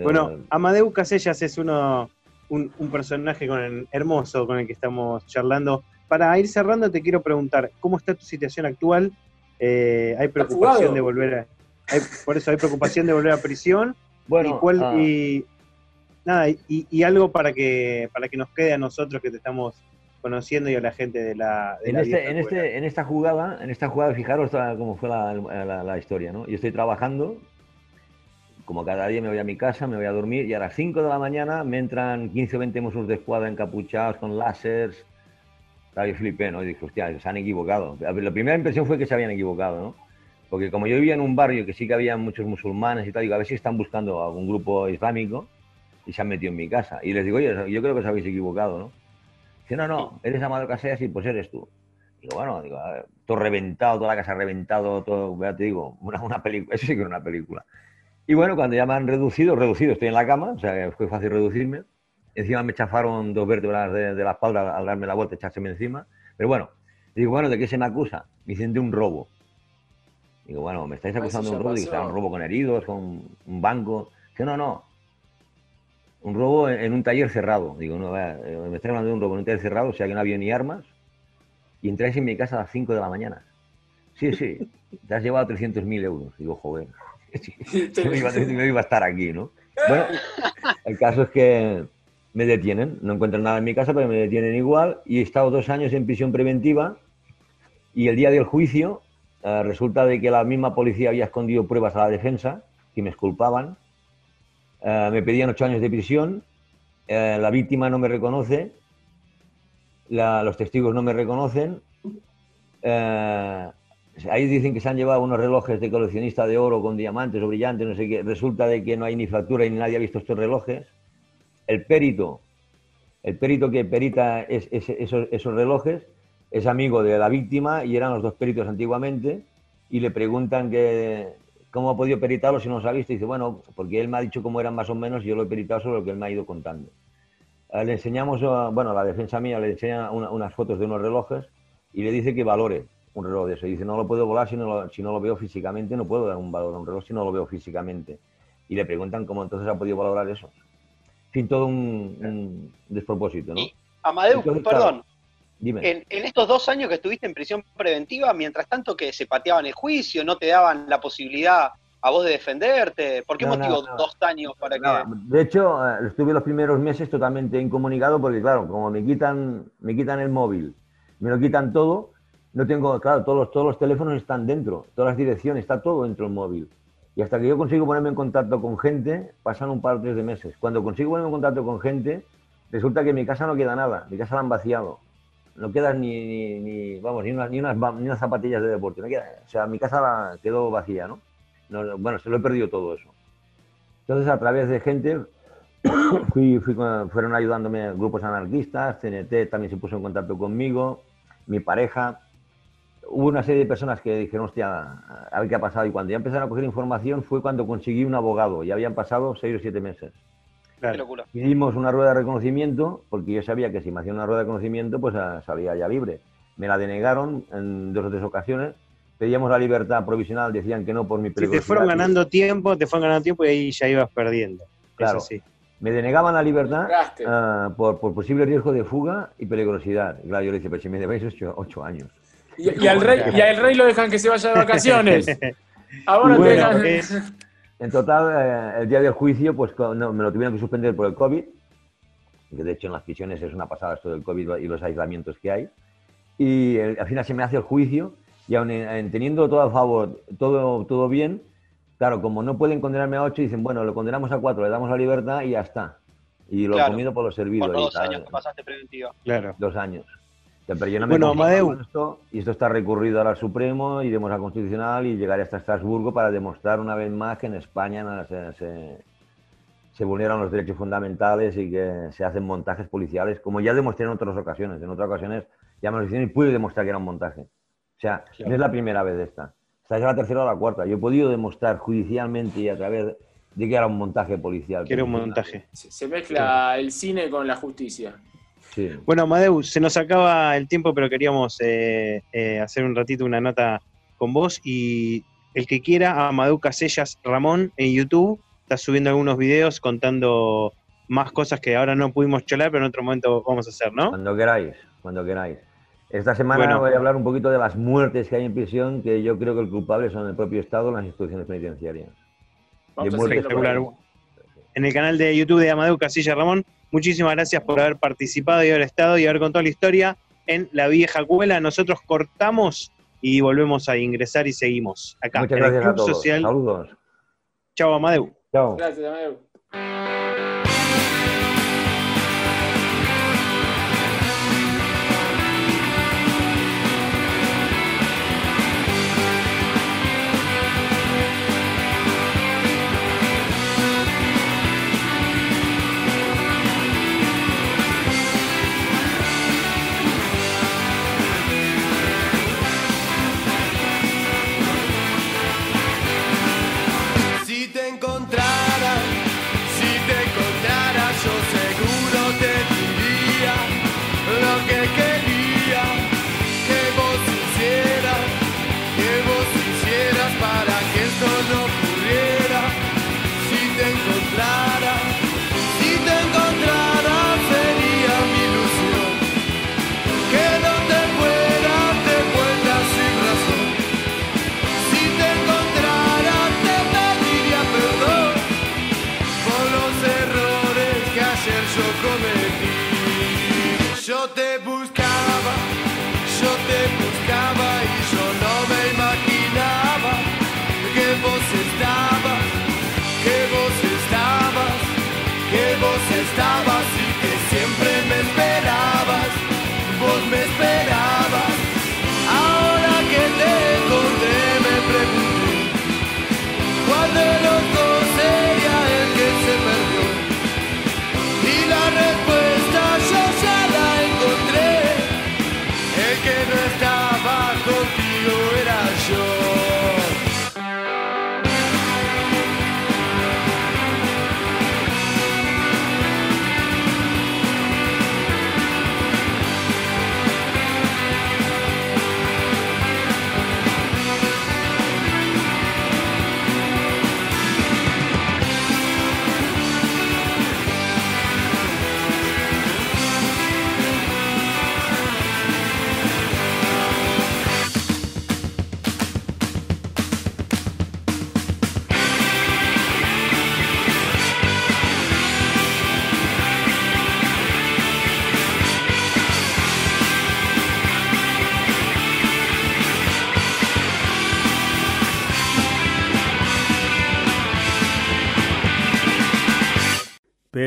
Bueno, Amadeus Casellas es uno, un, un personaje con el- hermoso con el que estamos charlando. Para ir cerrando, te quiero preguntar, ¿cómo está tu situación actual? Eh, ¿Hay preocupación de volver a... hay- por eso, ¿hay preocupación de volver a prisión? [laughs] bueno, y, cuál- ah, y- nada, y, y algo para que, para que nos quede a nosotros que te estamos conociendo y a la gente de la, de en, la este, en, este, en esta jugada, en esta jugada, fijaros la- cómo fue la, la- la historia, ¿no? Yo estoy trabajando, como cada día me voy a mi casa, me voy a dormir, y a las 5 de la mañana me entran 15 o 20 musos de escuadra encapuchados con láseres. Claro, yo flipé, ¿no? Y dije, hostia, se han equivocado. La primera impresión fue que se habían equivocado, ¿no? Porque como yo vivía en un barrio que sí que había muchos musulmanes y tal, digo, a ver si están buscando algún grupo islámico y se han metido en mi casa. Y les digo, oye, yo creo que os habéis equivocado, ¿no? Dice, no, no, eres Amado Casellas y pues eres tú. Digo, bueno, digo, ver, todo reventado, toda la casa reventado, todo, ya te digo, una, una película, [laughs] eso sí que era una película. Y bueno, cuando ya me han reducido, reducido, estoy en la cama, o sea, fue fácil reducirme. Encima me chafaron dos vértebras de, de la espalda al darme la vuelta, echárseme encima. Pero bueno, digo, bueno, ¿de qué se me acusa? Me dicen de un robo. Digo, bueno, ¿me estáis Eso acusando de un robo? Digo, pasó. "Será un robo con heridos, con un banco. Dice, no, no. Un robo en, en un taller cerrado. Digo, no, vaya, eh, me están hablando de un robo en un taller cerrado, o sea que no había ni armas. Y entráis en mi casa a las 5 de la mañana. Sí, sí, te has llevado 300.000 euros. Digo, joder, [laughs] yo iba, a estar aquí, ¿no? Bueno, el caso es que me detienen, no encuentran nada en mi casa, pero me detienen igual. Y he estado dos años en prisión preventiva. Y el día del juicio eh, resulta de que la misma policía había escondido pruebas a la defensa que me exculpaban, Eh, me pedían ocho años de prisión, eh, la víctima no me reconoce, los testigos no me reconocen, ahí dicen que se han llevado unos relojes de coleccionista de oro con diamantes o brillantes, no sé qué. Resulta de que no hay ni factura y nadie ha visto estos relojes. El perito, el perito que perita es- es- esos, relojes, es amigo de la víctima y eran los dos peritos antiguamente y le preguntan que cómo ha podido peritarlo si no los ha visto. Y dice, bueno, porque él me ha dicho cómo eran más o menos y yo lo he peritado sobre lo que él me ha ido contando. Eh, Le enseñamos, eh, bueno, la defensa mía le enseña una- unas fotos de unos relojes y le dice que valore un reloj de eso. Y dice, no lo puedo volar si no lo, si no lo veo físicamente, no puedo dar un valor a un reloj si no lo veo físicamente. Y le preguntan cómo entonces ha podido valorar eso. En fin, todo un, un despropósito, ¿no? Amadeus, Entonces, perdón, claro, dime. en, en estos dos años que estuviste en prisión preventiva, mientras tanto que se pateaban el juicio, no te daban la posibilidad a vos de defenderte, ¿por qué No, motivo no, no. dos años para que... de hecho, eh, estuve los primeros meses totalmente incomunicado porque, claro, como me quitan, me quitan el móvil, me lo quitan todo, no tengo, claro, todos los, todos los teléfonos están dentro, todas las direcciones, está todo dentro del móvil. Y hasta que yo consigo ponerme en contacto con gente, pasan un par o tres de meses. Cuando consigo ponerme en contacto con gente, resulta que en mi casa no queda nada, mi casa la han vaciado. No quedan ni, ni, ni, vamos, ni unas, ni, unas, ni unas zapatillas de deporte. no queda- o sea, mi casa la quedó vacía, ¿no? No, no, Bueno, se lo he perdido todo eso. Entonces, a través de gente, [coughs] fui, fui fueron ayudándome grupos anarquistas, CNT también se puso en contacto conmigo, mi pareja. Hubo una serie de personas que dijeron, hostia, a ver qué ha pasado. Y cuando ya empezaron a coger información fue cuando conseguí un abogado. Ya habían pasado seis o siete meses. Qué locura. Hicimos una rueda de reconocimiento, porque yo sabía que si me hacían una rueda de reconocimiento, pues ah, salía ya libre. Me la denegaron en dos o tres ocasiones. Pedíamos la libertad provisional, decían que no por mi Si te fueron ganando tiempo, te fueron ganando tiempo y ahí ya ibas perdiendo. Claro. Eso sí. Me denegaban la libertad ah, por, por posible riesgo de fuga y peligrosidad. Y claro, yo le dije, pero si me debéis ocho, ocho años. Y, y al rey, y al rey lo dejan que se vaya de vacaciones. [laughs] Ahora te Bueno, dejan. es- En total, eh, el día del juicio, pues no, me lo tuvieron que suspender por el COVID, que de hecho en las prisiones es una pasada esto del COVID y los aislamientos que hay. Y el- al final se me hace el juicio y aun en- en teniendo todo a favor, todo, todo bien, claro, como no pueden condenarme a ocho, dicen, bueno, lo condenamos a cuatro, le damos la libertad y ya está. Y lo Claro. comido por lo servido. Por los y tal. años que pasaste preventiva. claro. Dos años. Pero yo no me Bueno, Amadeu. esto y esto está recurrido ahora al Supremo, iremos al Constitucional y llegaré hasta Estrasburgo para demostrar una vez más que en España se, se- se vulneran los derechos fundamentales y que se hacen montajes policiales, como ya demostré en otras ocasiones. En otras ocasiones ya me lo hicieron y pude demostrar que era un montaje. O sea, no es la primera vez de esta. Esta es la tercera o la cuarta. Yo he podido demostrar judicialmente y a través de que era un montaje policial. Que era un montaje. Se, se mezcla el cine con la justicia. Sí. Bueno, Amadeu, se nos acaba el tiempo, pero queríamos eh, eh, hacer un ratito una nota con vos. Y el que quiera, Amadeu Casellas Ramón en YouTube, está subiendo algunos videos contando más cosas que ahora no pudimos charlar, pero en otro momento vamos a hacer, ¿no? Cuando queráis, cuando queráis. Esta semana Bueno. voy a hablar un poquito de las muertes que hay en prisión, que yo creo que el culpable son el propio Estado, las instituciones penitenciarias. Vamos De a muertes. En el canal de YouTube de Amadeu Casilla Ramón, muchísimas gracias por haber participado y haber estado y haber contado la historia en La Vieja Cuela. Nosotros cortamos y volvemos a ingresar y seguimos acá Muchas en el gracias a Club todos. Social. Saludos. Chao, Amadeu. Chao. Gracias, Amadeu.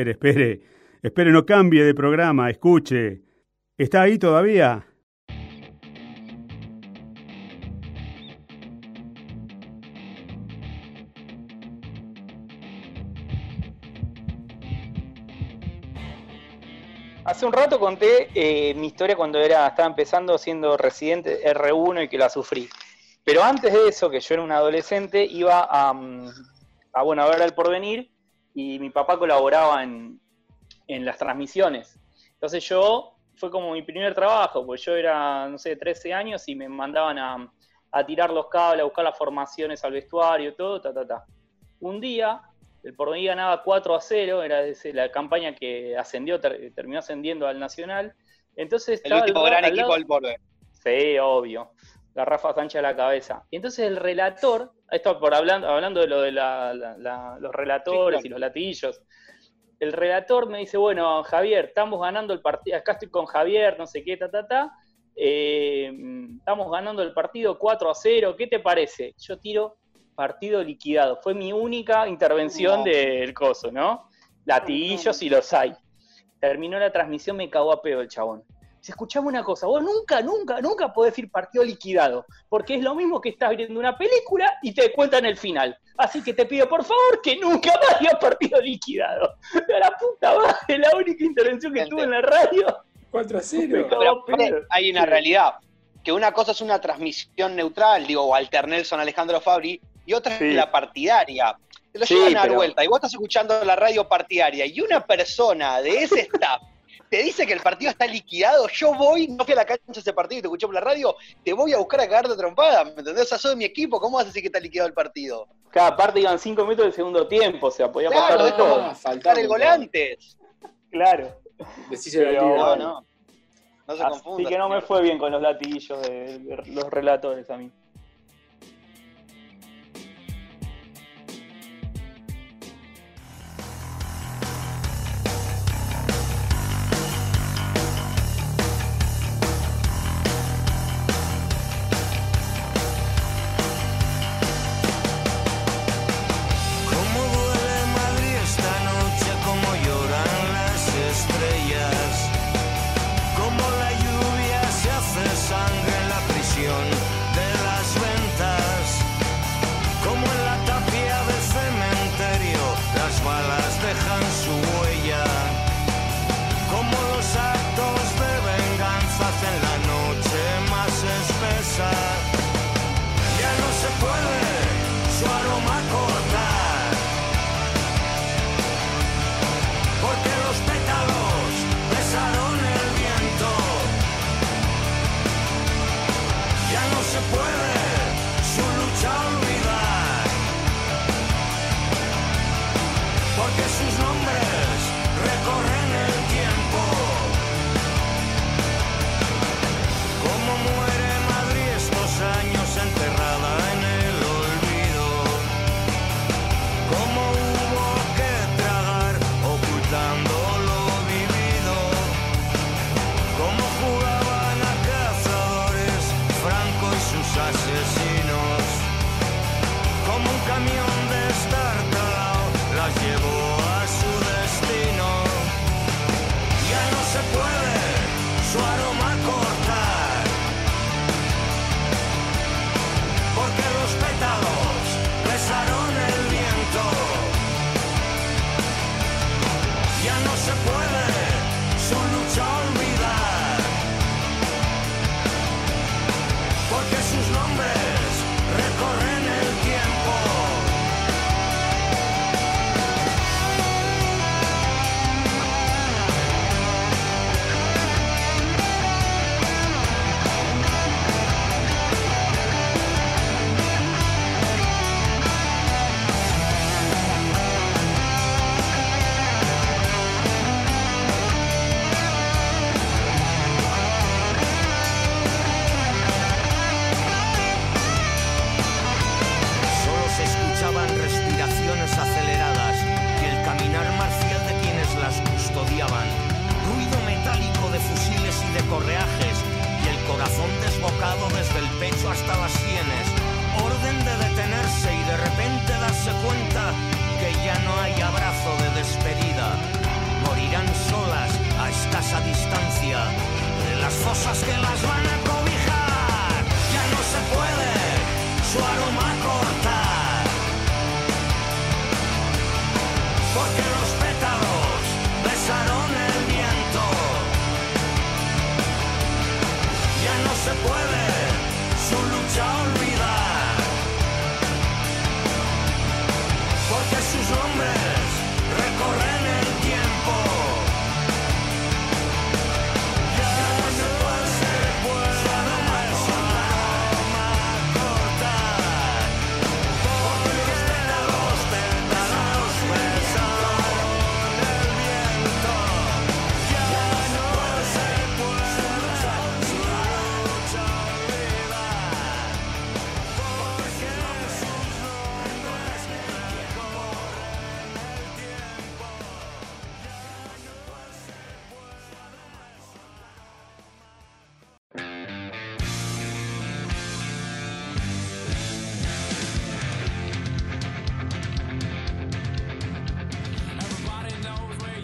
Espere, espere. Espere, no cambie de programa, escuche. ¿Está ahí todavía? Hace un rato conté eh, mi historia cuando era, estaba empezando siendo residente R1 y que la sufrí. Pero antes de eso, que yo era un adolescente, iba a, mm, a, bueno, a ver el porvenir y mi papá colaboraba en, en las transmisiones. Entonces yo, fue como mi primer trabajo, pues yo era, no sé, 13 años y me mandaban a, a tirar los cables, a buscar las formaciones al vestuario, todo, ta, ta, ta. Un día, el porvenir ganaba 4 a 0, era la campaña que ascendió, ter- terminó ascendiendo al Nacional. Entonces El último al- gran al equipo del Porbe. Sí, obvio. La Rafa Sánchez a la cabeza. Y entonces el relator, esto por hablando, hablando de lo de la- la- la- los relatores Sí, claro. y los latillos, el relator me dice, bueno, Javier, estamos ganando el partido, acá estoy con Javier, no sé qué, ta, ta, ta, eh, estamos ganando el partido 4 a 0, ¿qué te parece? Yo tiro partido liquidado. Fue mi única intervención No. del coso, ¿no? Latillos y los hay. Terminó la transmisión, me cagó a pedo el chabón. Si escuchame una cosa, vos nunca, nunca, nunca podés decir partido liquidado, porque es lo mismo que estás viendo una película y te cuentan el final. Así que te pido por favor que nunca más digas partido liquidado. A la puta madre, la única intervención que Gente. tuve en la radio. 4 a Me 0. cagó Pero aparte, hay una realidad, que una cosa es una transmisión neutral, digo, Walter Nelson, Alejandro Fabri, y otra Sí. es la partidaria. Te lo Sí, llevan a dar pero- vuelta y vos estás escuchando la radio partidaria y una persona de ese [laughs] staff te dice que el partido está liquidado, yo voy, no fui a la cancha ese partido y te escuché por la radio, te voy a buscar a cagarte trompada, ¿me entendés? O sea, de mi equipo, ¿cómo vas a decir que está liquidado el partido? Cada parte iban cinco minutos del segundo tiempo, o sea, podía Claro, pasar de todo. faltar el gol antes. Claro. Decíselo. No, no. No se Así confunda. que no me fue bien con los latiguillos de, de los relatores a mí. Desde el pecho hasta las sienes. Orden de detenerse y de repente darse cuenta que ya no hay abrazo de despedida. Morirán solas a escasa distancia de las fosas que las van a cobijar. Ya no se puede su aroma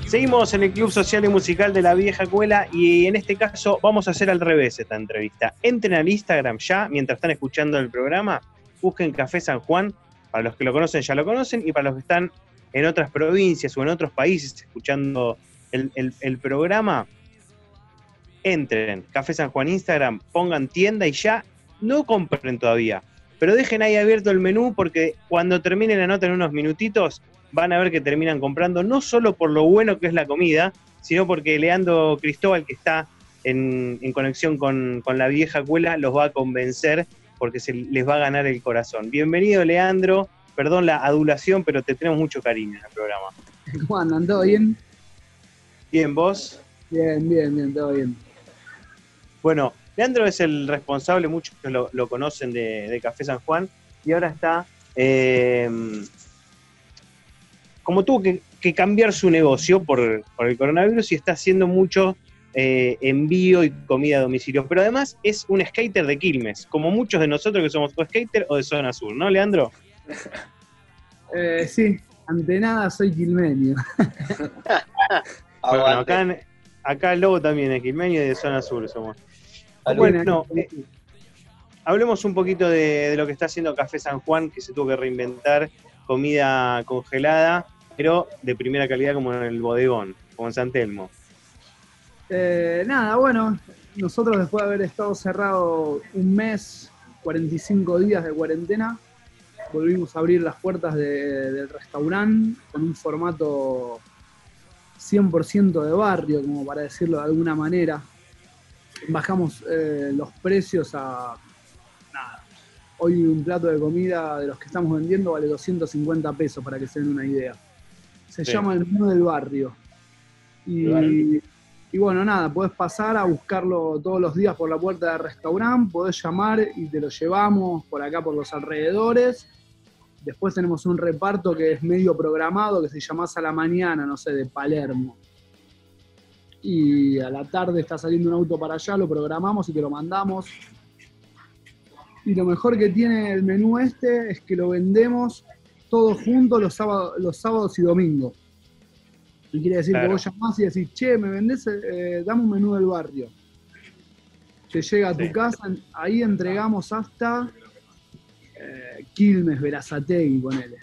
Seguimos en el Club Social y Musical de la Vieja Escuela y en este caso vamos a hacer al revés esta entrevista. Entren al Instagram ya, mientras están escuchando el programa, busquen Café San Juan, para los que lo conocen ya lo conocen y para los que están en otras provincias o en otros países escuchando el, el- el programa, entren, Café San Juan Instagram, pongan tienda y ya no compren todavía. pero dejen ahí abierto el menú porque cuando termine la nota en unos minutitos van a ver que terminan comprando no solo por lo bueno que es la comida, sino porque Leandro Cristóbal, que está en, en conexión con, con la vieja cuela, los va a convencer porque se les va a ganar el corazón. Bienvenido, Leandro. Perdón la adulación, pero te tenemos mucho cariño en el programa. [laughs] ¿Cómo andan? ¿Todo bien? Bien, vos. Bien, bien, bien, todo bien. Bueno, Leandro es el responsable, muchos lo, lo conocen de, de Café San Juan, y ahora está, eh, como tuvo que, que cambiar su negocio por, por el coronavirus y está haciendo mucho eh, envío y comida a domicilio, pero además es un skater de Quilmes, como muchos de nosotros que somos o skater o de zona sur, ¿no, Leandro? Eh, sí, ante nada soy quilmeño. [laughs] Bueno, acá, acá el lobo también es quilmeño y de zona sur somos. Bueno, eh, hablemos un poquito de, de lo que está haciendo Café San Juan, que se tuvo que reinventar, comida congelada, pero de primera calidad como en el bodegón, como en San Telmo. Eh, nada, bueno, nosotros después de haber estado cerrado un mes, 45 días de cuarentena, volvimos a abrir las puertas de- del restaurante con un formato 100% de barrio, como para decirlo de alguna manera. Bajamos eh, los precios a nada. Hoy un plato de comida de los que estamos vendiendo vale 250 pesos, para que se den una idea. Se Sí. llama el menú del barrio. Y, y bueno, nada, podés pasar a buscarlo todos los días por la puerta del restaurante, podés llamar y te lo llevamos por acá, por los alrededores. Después tenemos un reparto que es medio programado, que se llama a la mañana, no sé, de Palermo. Y a la tarde está saliendo un auto para allá, lo programamos y te lo mandamos. Y lo mejor que tiene el menú este es que lo vendemos todo junto los sábados, los sábados y domingos. Y quiere decir Claro. que vos llamás y decís, che, me vendés, eh, dame un menú del barrio. Te llega a tu Sí. casa, ahí entregamos hasta eh, Quilmes, Verazategui, ponele.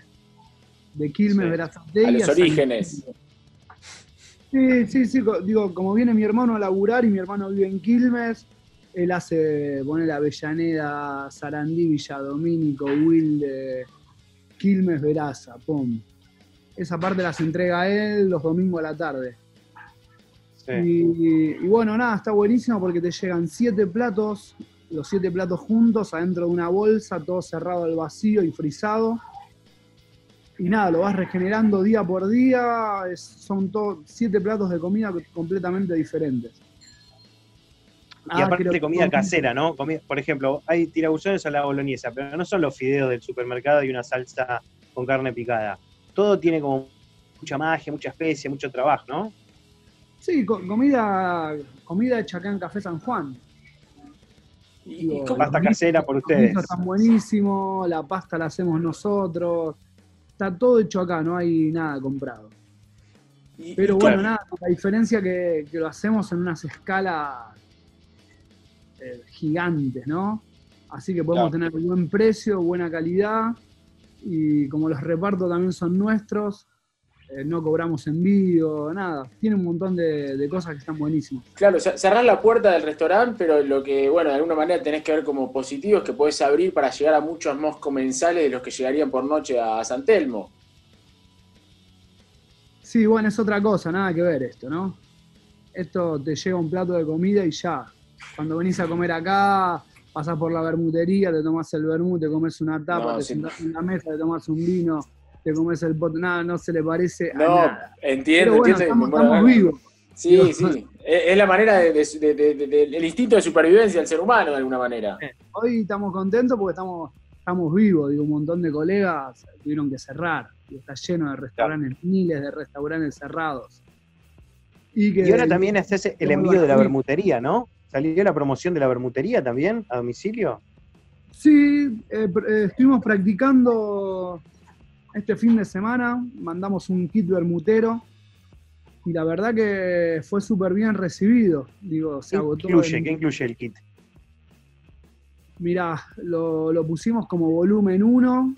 De Quilmes, Sí. Verazategui A los orígenes. Sí, sí, sí, digo, como viene mi hermano a laburar y mi hermano vive en Quilmes, él hace, pone Avellaneda, Sarandí, Villadomínico, Wilde, Quilmes, Veraza, pum. Esa parte las entrega él los domingos a la tarde. Sí. Y, y bueno, nada, está buenísimo porque te llegan siete platos, los siete platos juntos, adentro de una bolsa, todo cerrado al vacío y frisado. Y nada, lo vas regenerando día por día, es- son todos siete platos de comida completamente diferentes. Y Ah, aparte comida casera, ¿no? Comi- por ejemplo, hay tirabuzones a la boloñesa, pero no son los fideos del supermercado y una salsa con carne picada. Todo tiene como mucha magia, mucha especia, mucho trabajo, ¿no? Sí, co- comida, comida hecha acá en Café San Juan. ¿Y, Digo, y Pasta casera por ustedes. guisos están buenísimos, la pasta la hacemos nosotros. Está todo hecho acá, no hay nada comprado. y- y Pero claro, bueno, nada, la diferencia que, que lo hacemos en unas escalas eh, gigantes, ¿no? Así que podemos tener buen precio, buena calidad, y como los repartos también son nuestros, eh, no cobramos envío, nada. Tiene un montón de, de cosas que están buenísimas. Claro, ce- cerrás la puerta del restaurante, pero lo que, bueno, de alguna manera tenés que ver como positivo es que podés abrir para llegar a muchos más comensales de los que llegarían por noche a San Telmo. Sí, bueno, es otra cosa, nada que ver esto, ¿no? Esto te llega un plato de comida y ya. Cuando venís a comer acá, pasás por la bermutería, te tomás el vermut, te comes una tapa, No, te sí. sentás en la mesa, te tomás un vino, te comes el pot, nada, no se le parece a No, nada. entiendo, Pero bueno, entiendo. estamos, bueno, estamos bueno. vivos. Sí, Digo, sí. Es la manera de, de- de- de- de- del instinto de supervivencia del ser humano, de alguna manera. Hoy estamos contentos porque estamos, estamos vivos, digo, un montón de colegas tuvieron que cerrar. Y está lleno de restaurantes, miles de restaurantes cerrados. Y, que, Y ahora también haces el envío de la bermutería, ¿no? ¿Salió la promoción de la bermutería también a domicilio? Sí, eh, eh, estuvimos practicando este fin de semana, mandamos un kit bermutero y la verdad que fue súper bien recibido. Digo, se ¿Qué agotó. incluye? en- ¿Qué incluye el kit? Mirá, lo, lo pusimos como volumen 1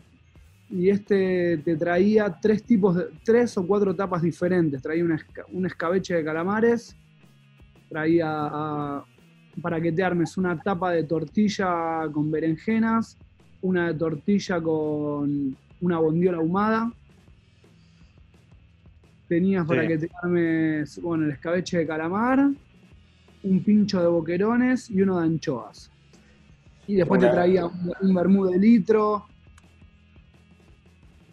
y este te traía tres tipos de, tres o cuatro tapas diferentes. Traía esca- un escabeche de calamares, traía para que te armes una tapa de tortilla con berenjenas, una de tortilla con una bondiola ahumada. Tenías para que te armes, bueno, el escabeche de calamar, un pincho de boquerones y uno de anchoas. Y después te traía un, un vermú de litro.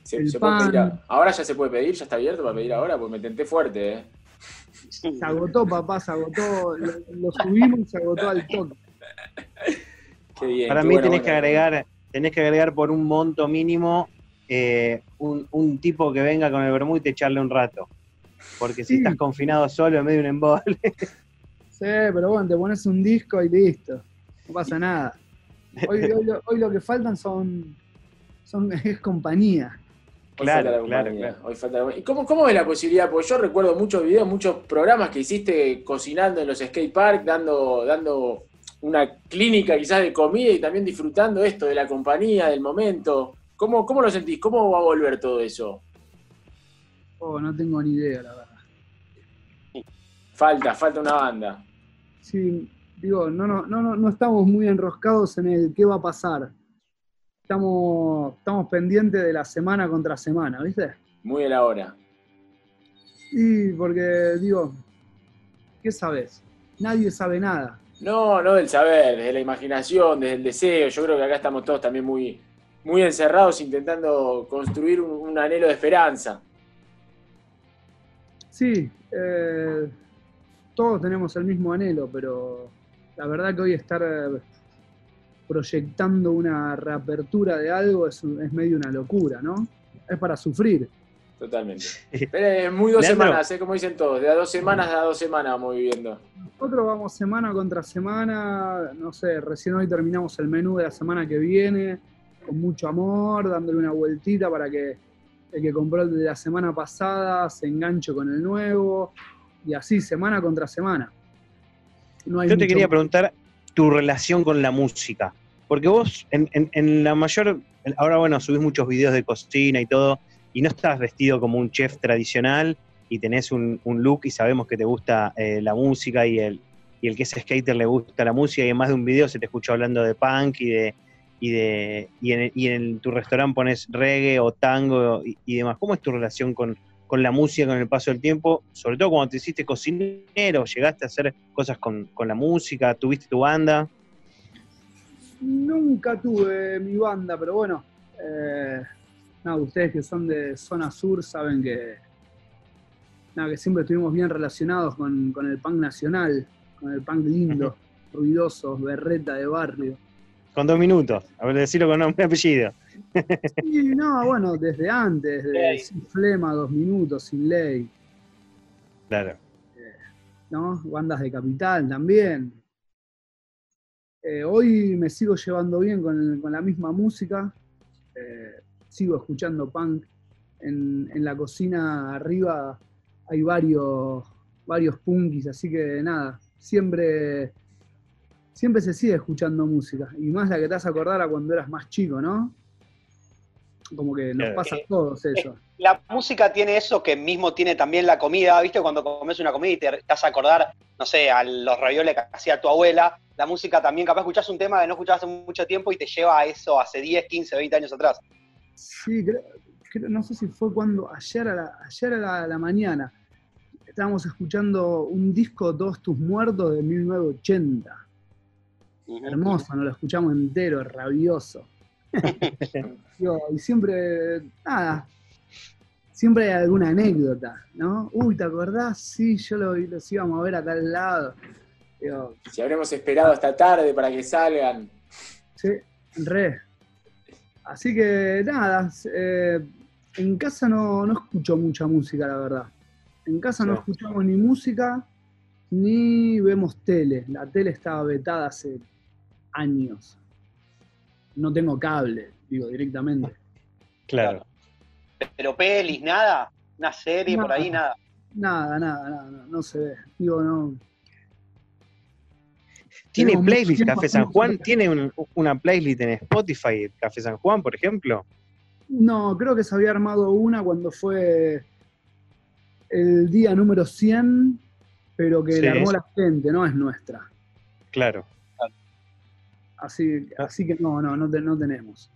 Se- el se puede pedir pan. a- ahora ya se puede pedir, ya está abierto para pedir ahora, pues me tenté fuerte, ¿eh? Se agotó, papá, se agotó. Lo, lo subimos y se agotó al toque. Qué bien. Para qué mí tenés que agregar, tenés que agregar por un monto mínimo eh, un, un tipo que venga con el vermú y te echarle un rato. Porque si Sí. estás confinado solo en medio de un embole, Sí, pero bueno, te pones un disco y listo. No pasa nada. Hoy, hoy lo- hoy lo que faltan son, son [laughs] es compañía. Hoy Claro, falta la claro, claro. hoy falta la- ¿Y cómo, cómo es la posibilidad? Porque yo recuerdo muchos videos, muchos programas que hiciste cocinando en los skate park, dando, dando una clínica quizás de comida y también disfrutando esto de la compañía, del momento. ¿Cómo, cómo lo sentís? ¿Cómo va a volver todo eso? Oh, no tengo ni idea, la verdad. Falta, falta una banda. Sí, digo, no, no, no, no, no estamos muy enroscados en el qué va a pasar. Estamos, estamos pendientes de la semana contra semana, ¿viste? Muy a la hora. Y porque, digo, ¿qué sabes? Nadie sabe nada. No, no del saber, desde la imaginación, desde el deseo. Yo creo que acá estamos todos también muy, muy encerrados intentando construir un, un anhelo de esperanza. Sí, eh, todos tenemos el mismo anhelo, pero la verdad que hoy estar proyectando una reapertura de algo es, un- es medio una locura, ¿no? Es para sufrir. Totalmente. Pero es muy dos Leandro. semanas, ¿eh? como dicen todos. De a dos semanas a dos semanas vamos viviendo. Nosotros vamos semana contra semana, no sé, recién hoy terminamos el menú de la semana que viene, con mucho amor, dándole una vueltita para que el que compró el de la semana pasada se enganche con el nuevo, y así, semana contra semana. No hay yo te quería preguntar tu relación con la música. Porque vos, en, en- en la mayor. Ahora, bueno, subís muchos videos de cocina y todo, y no estás vestido como un chef tradicional y tenés un, look y sabemos que te gusta eh, la música y el, y el que es skater le gusta la música y en más de un video se te escucha hablando de punk y de. Y, de, y, en, y en tu restaurante pones reggae o tango y, y demás. ¿Cómo es tu relación con, con la música con el paso del tiempo? Sobre todo cuando te hiciste cocinero, llegaste a hacer cosas con, con la música, tuviste tu banda. Nunca tuve mi banda, pero bueno, eh, nada, ustedes que son de zona sur saben que, nada, que siempre estuvimos bien relacionados con, con el punk nacional, con el punk lindo, [laughs] ruidoso, berreta de barrio. Con dos minutos, a ver, decirlo con nombre y apellido. [laughs] Y no, bueno, desde antes, de Sin Flema, Dos Minutos, Sin Ley, Claro. ¿no? Bandas de Capital también. Eh, hoy me sigo llevando bien con, con la misma música, eh, sigo escuchando punk. En, en la cocina arriba hay varios, varios punkis, así que nada, siempre, siempre se sigue escuchando música. Y más la que te vas a acordar a cuando eras más chico, ¿no? Como que nos Claro. pasa a todos eso. La música tiene eso que mismo tiene también la comida, ¿viste? Cuando comes una comida y te estás a acordar, no sé, a los ravioles que hacía tu abuela, la música también, capaz escuchás un tema que no escuchabas hace mucho tiempo y te lleva a eso hace 10, 15, 20 años atrás. Sí, creo- creo- no sé si fue cuando, ayer a la, ayer a la, a la mañana, estábamos escuchando un disco Todos tus muertos de 1980. Hermoso, nos lo escuchamos entero, rabioso. Digo, y siempre, nada, siempre hay alguna anécdota, ¿no? Uy, ¿te acordás? Sí, yo lo, los íbamos a ver a tal lado. Digo, Si habremos esperado hasta tarde para que salgan. Sí, re. Así que nada, eh, en casa no, no escucho mucha música, la verdad. En casa no escuchamos ni música ni vemos tele. La tele estaba vetada hace años. No tengo cable, digo, directamente. Claro. Pero pelis, nada, una serie por ahí, nada. Nada, nada, nada, no, no se ve. Digo, no. ¿Tiene playlist Café San Juan? ¿Tiene un- una playlist en Spotify Café San Juan, por ejemplo? No, creo que se había armado una cuando fue el día número 100, pero que Sí. la armó la gente, no es nuestra. Claro. Así, así que no, no, no, te- no tenemos.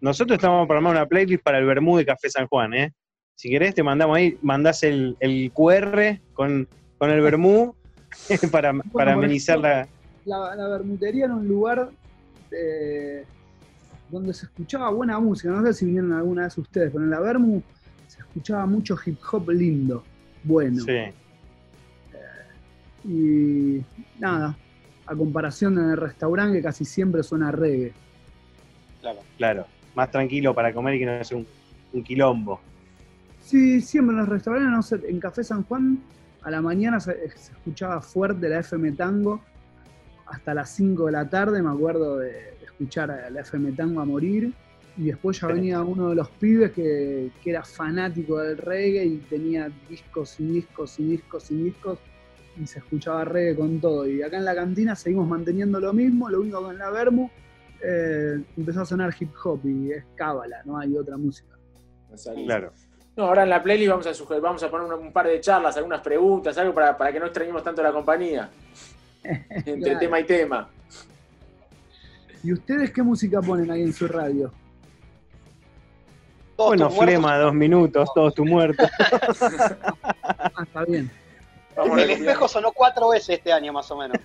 nosotros estamos para armar una playlist para el Bermú de Café San Juan, ¿eh? Si querés, te mandamos ahí, mandás el, el QR con, con el Bermú [laughs] para, para por amenizar la. La, la bermutería era un lugar eh, donde se escuchaba buena música. No sé si vinieron alguna vez ustedes, pero en la Bermu se escuchaba mucho hip hop lindo, bueno. Sí. Y nada, a comparación del restaurante que casi siempre suena reggae. Claro. Claro, más tranquilo para comer y que no sea un, un quilombo. Sí, siempre en los restaurantes, no sé, en Café San Juan a la mañana se, se escuchaba fuerte la FM Tango hasta las 5 de la tarde, me acuerdo de, de escuchar a la FM Tango a morir. Y después ya venía uno de los pibes que, que era fanático del reggae y tenía discos y discos y discos y discos y se escuchaba reggae con todo. Y acá en la cantina seguimos manteniendo lo mismo, lo único que en la Vermu eh, empezó a sonar hip hop y es cábala, no hay otra música. Claro. No, ahora en la playlist vamos a sugerir, vamos a poner un, un par de charlas, algunas preguntas, algo para, para que no extrañemos tanto la compañía. [laughs] Entre Claro. tema y tema. ¿Y ustedes qué música ponen ahí en su radio? Bueno, flema, dos minutos, todos tu muerto. [laughs] Ah, está bien. El espejo sonó cuatro veces este año, más o menos.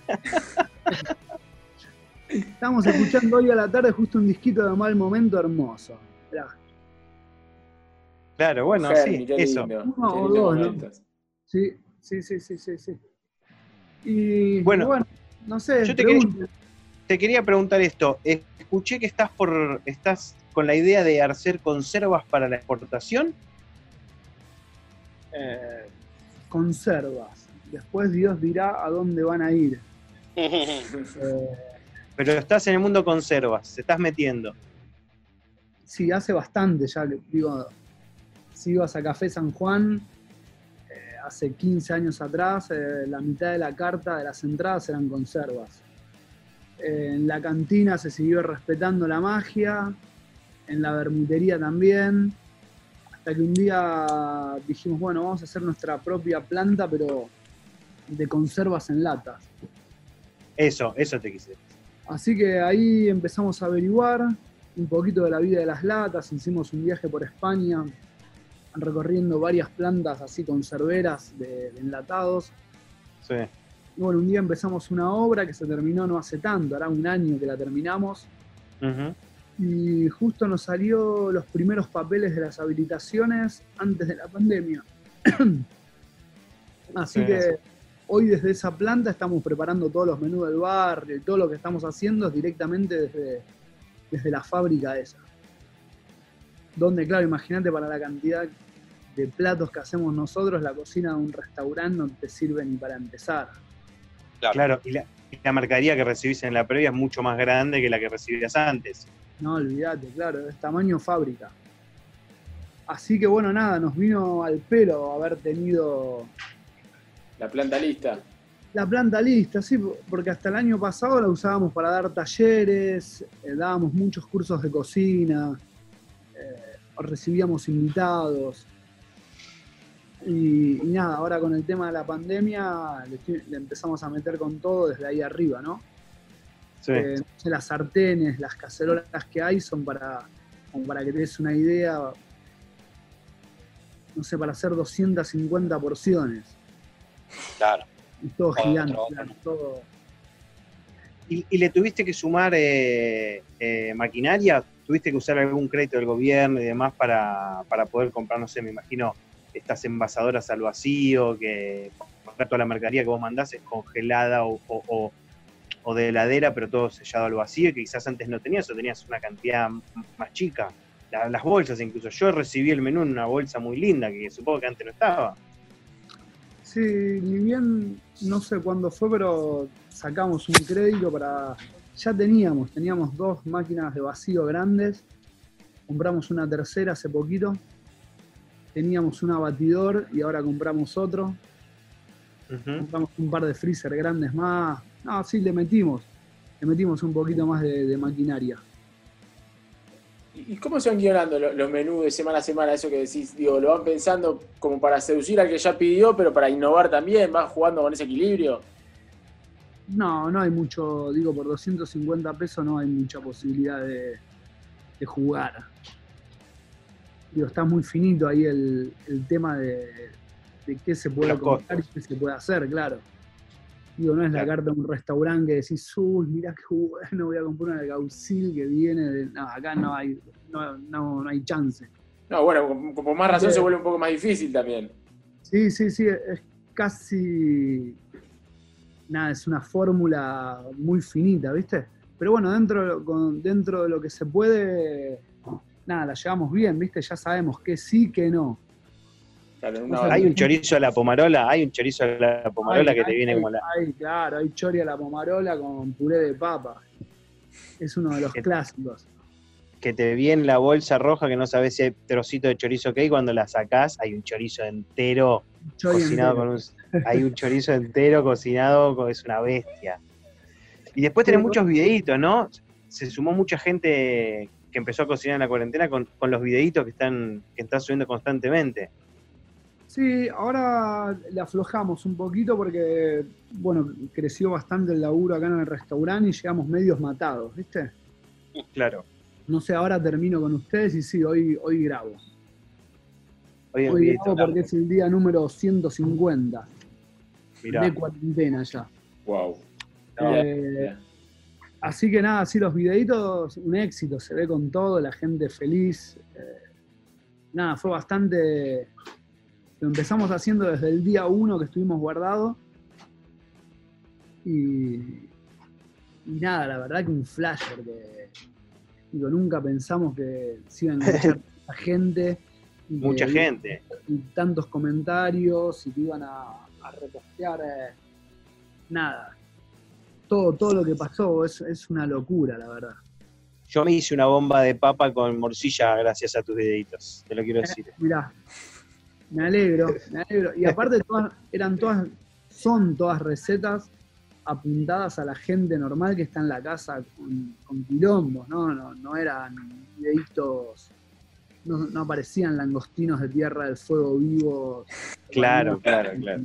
Estamos escuchando hoy a la tarde justo un disquito de mal momento hermoso. Mirá, Claro, bueno, sí, qué eso. lindo, Uno qué o lindo dos, ¿no? Sí, sí, sí, sí, sí, sí. Y Bueno, bueno, no sé, yo te quería, pregunto. te quería preguntar esto. Escuché que estás por estás con la idea de hacer conservas para la exportación. Eh, conservas. Después Dios dirá a dónde van a ir. Eh, [laughs] Pero estás en el mundo conservas, te estás metiendo. sí, hace bastante ya, digo, si ibas a Café San Juan, eh, hace 15 años atrás, eh, la mitad de la carta de las entradas eran conservas. Eh, en la cantina se siguió respetando la magia, en la bermutería también, hasta que un día dijimos, bueno, vamos a hacer nuestra propia planta, pero de conservas en latas. Eso, eso te quise. decir. Así que ahí empezamos a averiguar un poquito de la vida de las latas, hicimos un viaje por España, recorriendo varias plantas así conserveras de, de enlatados. Sí. Y bueno, un día empezamos una obra que se terminó no hace tanto, hará un año que la terminamos, y justo nos salió los primeros papeles de las habilitaciones antes de la pandemia. [clears throat] Así Sí. que hoy desde esa planta estamos preparando todos los menús del barrio y todo lo que estamos haciendo es directamente desde, desde la fábrica esa. Donde, claro, imagínate para la cantidad de platos que hacemos nosotros, la cocina de un restaurante no te sirve ni para empezar. Claro, y la, y la mercadería que recibís en la previa es mucho más grande que la que recibías antes. No, olvídate, claro, es tamaño fábrica. Así que bueno, nada, nos vino al pelo haber tenido La planta lista. la planta lista, sí, porque hasta el año pasado la usábamos para dar talleres, eh, dábamos muchos cursos de cocina, eh, recibíamos invitados. Y, y nada, ahora con el tema de la pandemia le, estoy- le empezamos a meter con todo desde ahí arriba, ¿no? Sí. Eh, no sé, las sartenes, las cacerolas que hay son para, como para que te des una idea, no sé, para hacer 250 porciones. Claro. Y todo gigante, otro. claro, todo. ¿Y, y le tuviste que sumar eh, eh, maquinaria? ¿Tuviste que usar algún crédito del gobierno y demás para, para poder comprar, no sé, me imagino, estas envasadoras al vacío, que comprar toda la mercadería que vos mandás es congelada o, o- o- o de heladera, pero todo sellado al vacío, que quizás antes no tenías o tenías una cantidad más chica? La- las bolsas incluso. Yo recibí el menú en una bolsa muy linda, que supongo que antes no estaba. Sí, ni bien, no sé cuándo fue, pero sacamos un crédito para... Ya teníamos, teníamos dos máquinas de vacío grandes, compramos una tercera hace poquito, teníamos un abatidor y ahora compramos otro, compramos un par de freezer grandes más. No, sí, le metimos, le metimos un poquito más de, de maquinaria. ¿Y cómo se van guionando lo- los menús de semana a semana? Eso que decís, digo, lo van pensando como para seducir al que ya pidió, pero para innovar también, van jugando con ese equilibrio. No, no hay mucho, digo, por 250 pesos no hay mucha posibilidad de, de jugar. Digo, está muy finito ahí el, el tema de, de qué se puede comprar y qué se puede hacer, claro. Digo, no es la carta de un restaurante que decís, uy, mirá qué bueno, voy a comprar una de Gausil que viene de. No, acá no hay, no, no, no hay chance. No, bueno, con, con más razón se vuelve un poco más difícil también. Sí, sí, sí, es casi. Nada, es una fórmula muy finita, ¿viste? Pero bueno, dentro, de lo- con- dentro de lo que se puede, nada, la llevamos bien, ¿viste? Ya sabemos que sí, que no. Hay un chorizo a la pomarola, hay un chorizo a la pomarola Hay- que te hay- viene hay- como la. hay, claro, hay chori a la pomarola con puré de papa. Es uno de los clásicos. que te viene la bolsa roja que no sabes si hay trocito de chorizo que hay, cuando la sacás hay un chorizo entero Chori cocinado entero. con un hay un chorizo entero cocinado, co- es una bestia. Y después tenés muchos videitos, ¿no? Se sumó mucha gente que empezó a cocinar en la cuarentena con, con los videitos que están, que están subiendo constantemente. Sí, ahora le aflojamos un poquito porque, bueno, creció bastante el laburo acá en el restaurante y llegamos medios matados, ¿viste? Claro. No sé, ahora termino con ustedes y sí, hoy, hoy grabo. Hoy, Hoy grabo porque es el día número 150 Mirá. de cuarentena ya. Wow. Eh, así que nada, sí, los videitos, un éxito, se ve con todo, la gente feliz. eh, nada, fue bastante. Lo empezamos haciendo desde el día uno que estuvimos guardados. Y, y nada, la verdad que un flash, porque digo, nunca pensamos que se iban a enganchar [laughs] tanta gente. y que- Mucha gente. y tantos comentarios y que iban a, a repostear eh, nada. Todo, todo lo que pasó es, es una locura, la verdad. Yo me hice una bomba de papa con morcilla gracias a tus videitos, te lo quiero decir. Mirá, me alegro, me alegro. Y aparte todas, eran todas, son todas recetas apuntadas a la gente normal que está en la casa con, con quilombos, ¿no? No, no eran videitos, no, no aparecían langostinos de tierra del fuego vivo. Claro, claro, claro.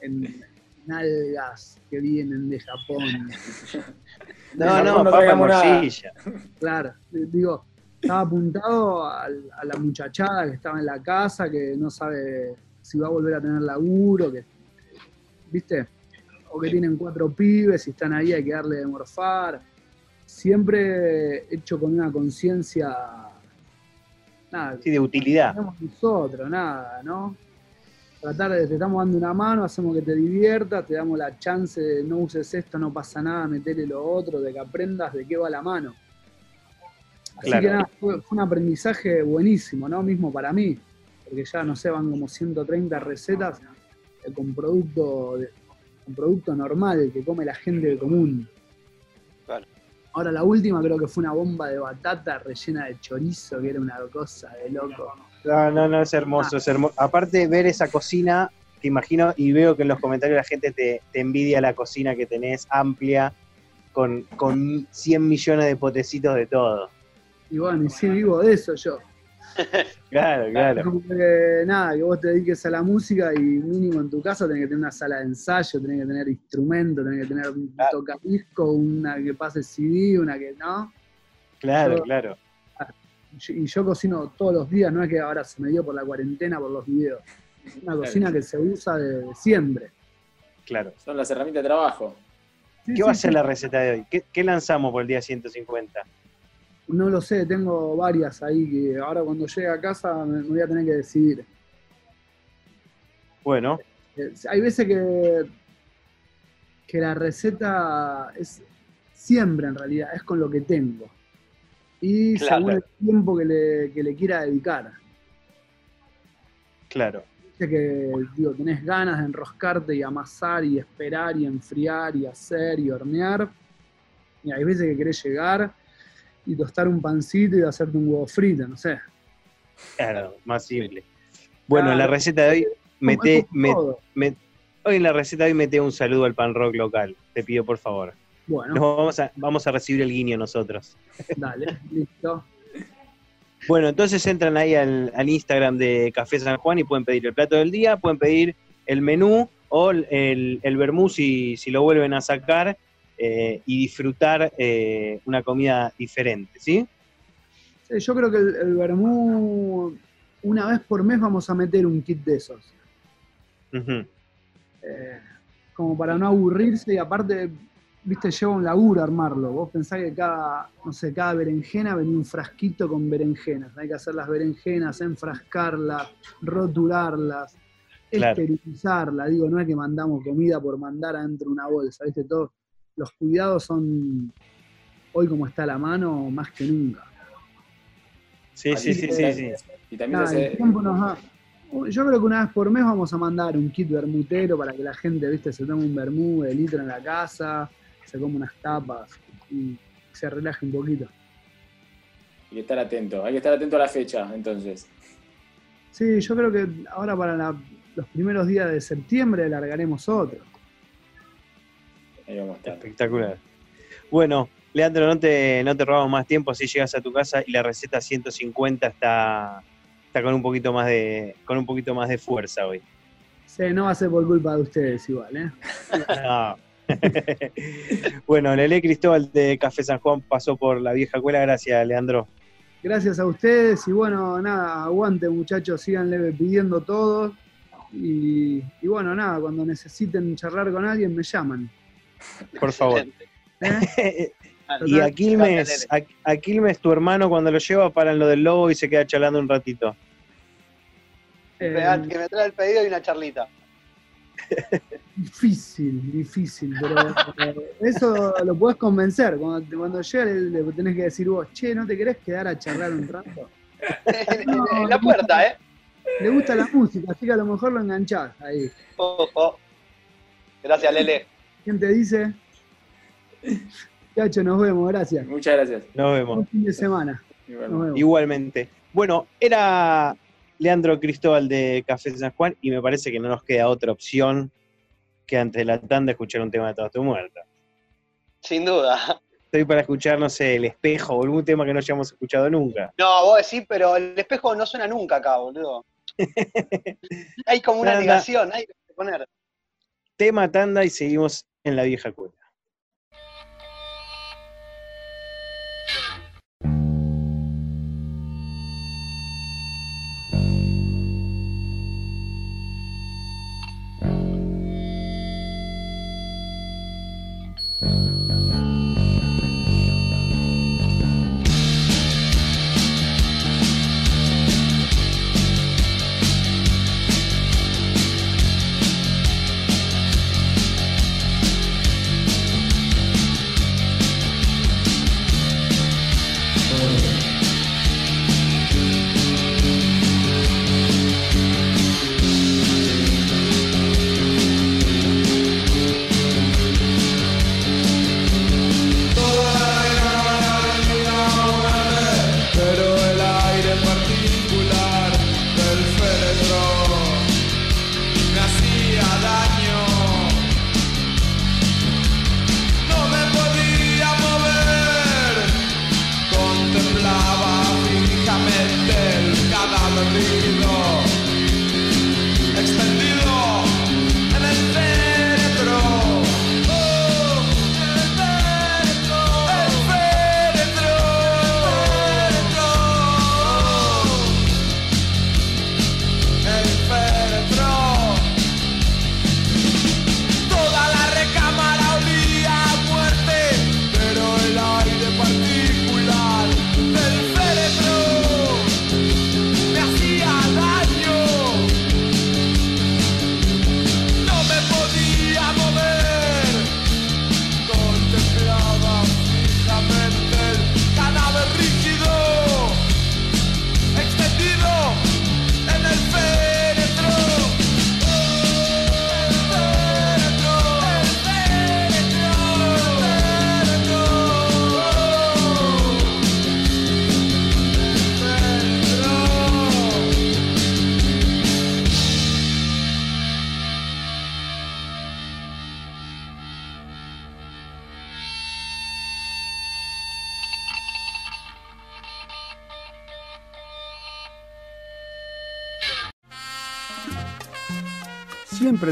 en, algas que vienen de Japón. [laughs] No, no, papa y morcilla. Claro, digo, estaba apuntado a la muchachada que estaba en la casa, que no sabe si va a volver a tener laburo, que, ¿viste? O que tienen cuatro pibes y están ahí, hay que darle de morfar. Siempre hecho con una conciencia, nada, Sí, de utilidad. nosotros, nada, ¿no? Tratar de, te estamos dando una mano, hacemos que te diviertas, te damos la chance de no uses esto, no pasa nada, metele lo otro, de que aprendas de qué va la mano. Así Claro. que nada, fue, fue un aprendizaje buenísimo, ¿no? Mismo para mí, porque ya, no sé, van como 130 recetas con producto, de- con producto normal que come la gente común. Ahora la última creo que fue una bomba de batata rellena de chorizo, que era una cosa de loco. No, no, no, es hermoso, es hermoso. Aparte, ver esa cocina, te imagino, y veo que en los comentarios la gente te, te envidia la cocina que tenés, amplia, con, con 100 millones de potecitos de todo. Y bueno, y sí vivo de eso yo. [laughs] Claro, claro. Como que nada, que vos te dediques a la música y mínimo en tu casa tenés que tener una sala de ensayo, tenés que tener instrumentos, tenés que tener un tocadisco, una que pase CD, una que no. Claro, Yo- claro. Y yo cocino todos los días, no es que ahora se me dio por la cuarentena, por los videos. Es una cocina que se usa de, de siempre. Claro. Son las herramientas de trabajo. ¿Qué va a ser la receta de hoy? ¿Qué, qué lanzamos por el día 150? No lo sé, tengo varias ahí que ahora cuando llegue a casa me, me voy a tener que decidir. Bueno, Eh, Hay veces que, que la receta es siempre en realidad, es con lo que tengo. Y Claro. según el tiempo que le, que le quiera dedicar. claro. Que digo, tenés ganas de enroscarte y amasar y esperar y enfriar y hacer y hornear. Y hay veces que querés llegar y tostar un pancito y hacerte un huevo frito, no sé. Claro, más simple. Bueno, en la Claro. receta de hoy, mete, hoy en la receta de hoy mete un saludo al pan rock local. Te pido por favor. Bueno, Nos vamos a, vamos a recibir el guiño nosotros. dale, [laughs] listo. Bueno, entonces entran ahí al, al Instagram de Café San Juan y pueden pedir el plato del día, pueden pedir el menú o el, el, el vermú si, si lo vuelven a sacar eh, y disfrutar eh, una comida diferente, ¿sí? Yo creo que el, el vermú, una vez por mes vamos a meter un kit de esos. Eh, como para no aburrirse y aparte, viste, lleva un laburo armarlo. Vos pensás que cada, no sé, cada berenjena venía un frasquito con berenjenas. Hay que hacer las berenjenas, enfrascarlas, rotularlas, Claro. esterilizarlas. Digo, no es que mandamos comida por mandar adentro de una bolsa, viste, todo. Los cuidados son, hoy como está la mano, más que nunca. Sí, sí, sí, sí, sí. Y también Nada, se el hace. tiempo nos da- Yo creo que una vez por mes vamos a mandar un kit vermutero para que la gente, viste, se tome un vermú de litro en la casa, se come unas tapas y se relaje un poquito. Hay que estar atento. Hay que estar atento a la fecha, entonces. Sí, yo creo que ahora para la- los primeros días de septiembre largaremos otro. Ahí vamos a estar. Espectacular. Bueno, Leandro, no te, no te robamos más tiempo, así llegas a tu casa y la receta 150 está, está con un poquito más de, con un poquito más de fuerza hoy. Sí, no va a ser por culpa de ustedes igual, ¿eh? No. [laughs] bueno, Lele Cristóbal de Café San Juan pasó por la vieja escuela. Gracias, Leandro. Gracias a ustedes y bueno, nada, aguante muchachos, síganle pidiendo todo. Y, y bueno, nada, cuando necesiten charlar con alguien me llaman. Por favor. ¿eh? [laughs] Y a Quilmes, a, a Quilmes, tu hermano, cuando lo lleva, paran lo del lobo y se queda charlando un ratito. Eh, Que me trae el pedido y una charlita. [laughs] Difícil, difícil, pero eh, eso lo podés convencer. Cuando, cuando llega le, le tenés que decir vos, che, ¿no te querés quedar a charlar un rato? [laughs] en la puerta, ¿eh? Le gusta la música, así que a lo mejor lo enganchás ahí. Ojo. Gracias, Lele. ¿Quién te dice? Cacho, nos vemos, gracias. Muchas gracias. Nos vemos. Buen fin de semana. Igualmente. Bueno, era Leandro Cristóbal de Café San Juan y me parece que no nos queda otra opción que antes de la tanda escuchar un tema de Toda tu muerta. Sin duda. Estoy para escuchar, no sé, El Espejo o algún tema que no hayamos escuchado nunca. No, vos decís, pero el espejo no suena nunca acá, boludo. [laughs] hay como una negación, hay que poner. Tema tanda y seguimos en la vieja cuela.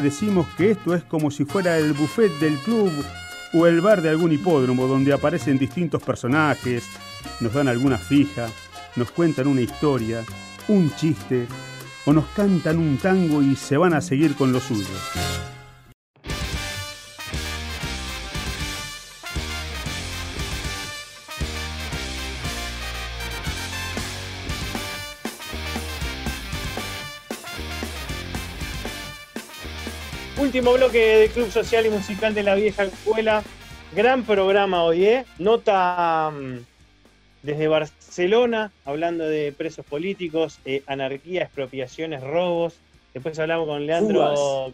Decimos que esto es como si fuera el buffet del club o el bar de algún hipódromo donde aparecen distintos personajes, nos dan alguna fija nos cuentan una historia, un chiste o nos cantan un tango y se van a seguir con lo suyo. Último bloque de Club Social y Musical de la Vieja Escuela. Gran programa hoy, ¿eh? Nota mm, desde Barcelona, hablando de presos políticos, eh, anarquía, expropiaciones, robos. Después hablamos con Leandro.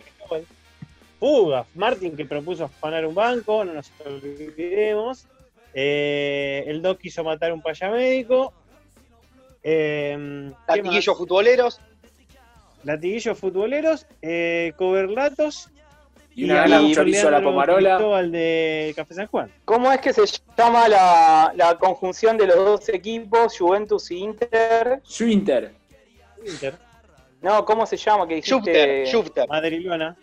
Fugas. Martín, que propuso afanar un banco, no nos olvidemos. Eh, el Doc quiso matar a un payamédico. Eh, futboleros. Latiguillos futboleros, eh, coberlatos Y una gana un chorizo a la pomarola. Cristóbal de Café San Juan. ¿Cómo es que se llama la, la conjunción de los dos equipos, Juventus y Inter? Inter. Inter. No, ¿cómo se llama? Que dijiste? Schufter. Madrilona.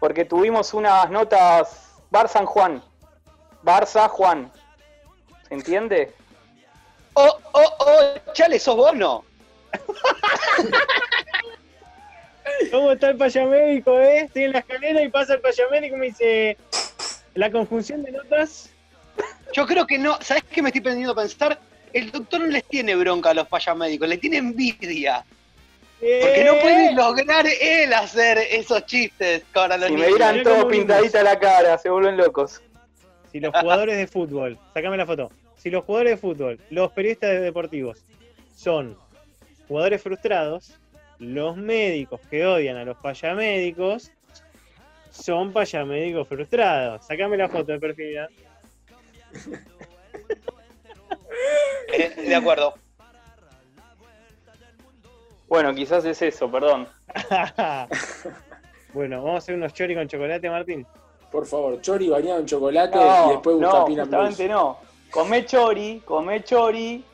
Porque tuvimos unas notas Barça Juan. Barça Juan. ¿Se entiende? Oh, oh, oh, chale, sos vos no. [laughs] ¿Cómo está el payamédico, eh? Estoy en la escalera y pasa el payamédico y me dice. La conjunción de notas. Yo creo que no. ¿Sabes qué me estoy aprendiendo a pensar? El doctor no les tiene bronca a los payamédicos, le tiene envidia. Porque no puede lograr él hacer esos chistes para los Si me niños. dieran todo pintadita la cara, se vuelven locos. Si los jugadores de fútbol, sacame la foto. Si los jugadores de fútbol, los periodistas deportivos, son jugadores frustrados, los médicos que odian a los payamédicos son payamédicos frustrados. Sacame la foto de perfil. ¿ya? [laughs] Eh, de acuerdo. Bueno, quizás es eso, perdón. [laughs] bueno, vamos a hacer unos chori con chocolate, Martín. Por favor, chori bañado en chocolate No, y después no, justamente no. Comé chori, comé chori,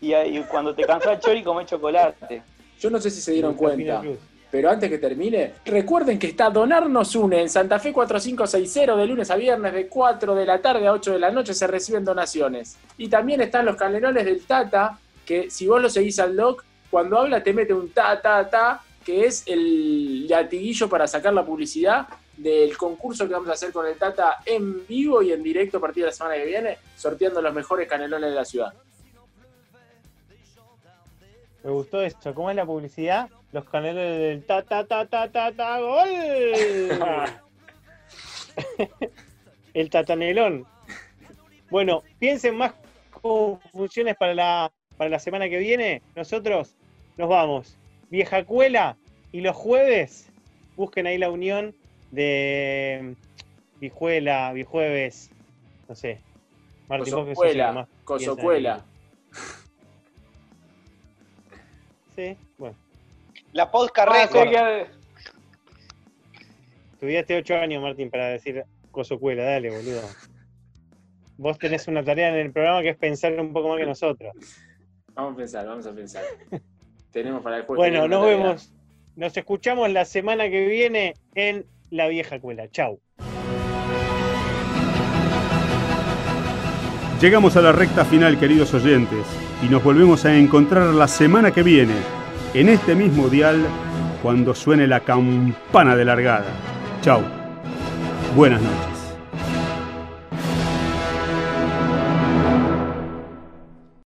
y, cuando te cansás el chori, comé chocolate. Yo no sé si se dieron cuenta, pero antes que termine, recuerden que está Donarnos Une en Santa Fe 4560 de lunes a viernes de 4 de la tarde a 8 de la noche se reciben donaciones. Y también están los canelones del Tata, que si vos lo seguís al doc, cuando habla te mete un ta, ta, ta, que es el latiguillo para sacar la publicidad del concurso que vamos a hacer con el Tata en vivo y en directo a partir de la semana que viene, sorteando los mejores canelones de la ciudad. Me gustó esto. ¿Cómo es la publicidad? Los canales del ta ta ta ta ta ta gol. [laughs] El tatanelón. Bueno, piensen más funciones para la, para la semana que viene. Nosotros nos vamos. Vieja Cuela y los jueves busquen ahí la unión de Vijuela, Vijueves, no sé. Martín, Cosocuela, Cosocuela. Bueno. La podcast Ah, record. Estudiaste ocho años, Martín, para decir cosocuela, dale, boludo. Vos tenés una tarea en el programa que es pensar un poco más que nosotros. Vamos a pensar, vamos a pensar. [laughs] Tenemos para el jueves. Bueno, nos tarea. vemos. Nos escuchamos la semana que viene en La Vieja Cuela. Chau. Llegamos a la recta final, queridos oyentes, y nos volvemos a encontrar la semana que viene, en este mismo dial, cuando suene la campana de largada. Chau. Buenas noches.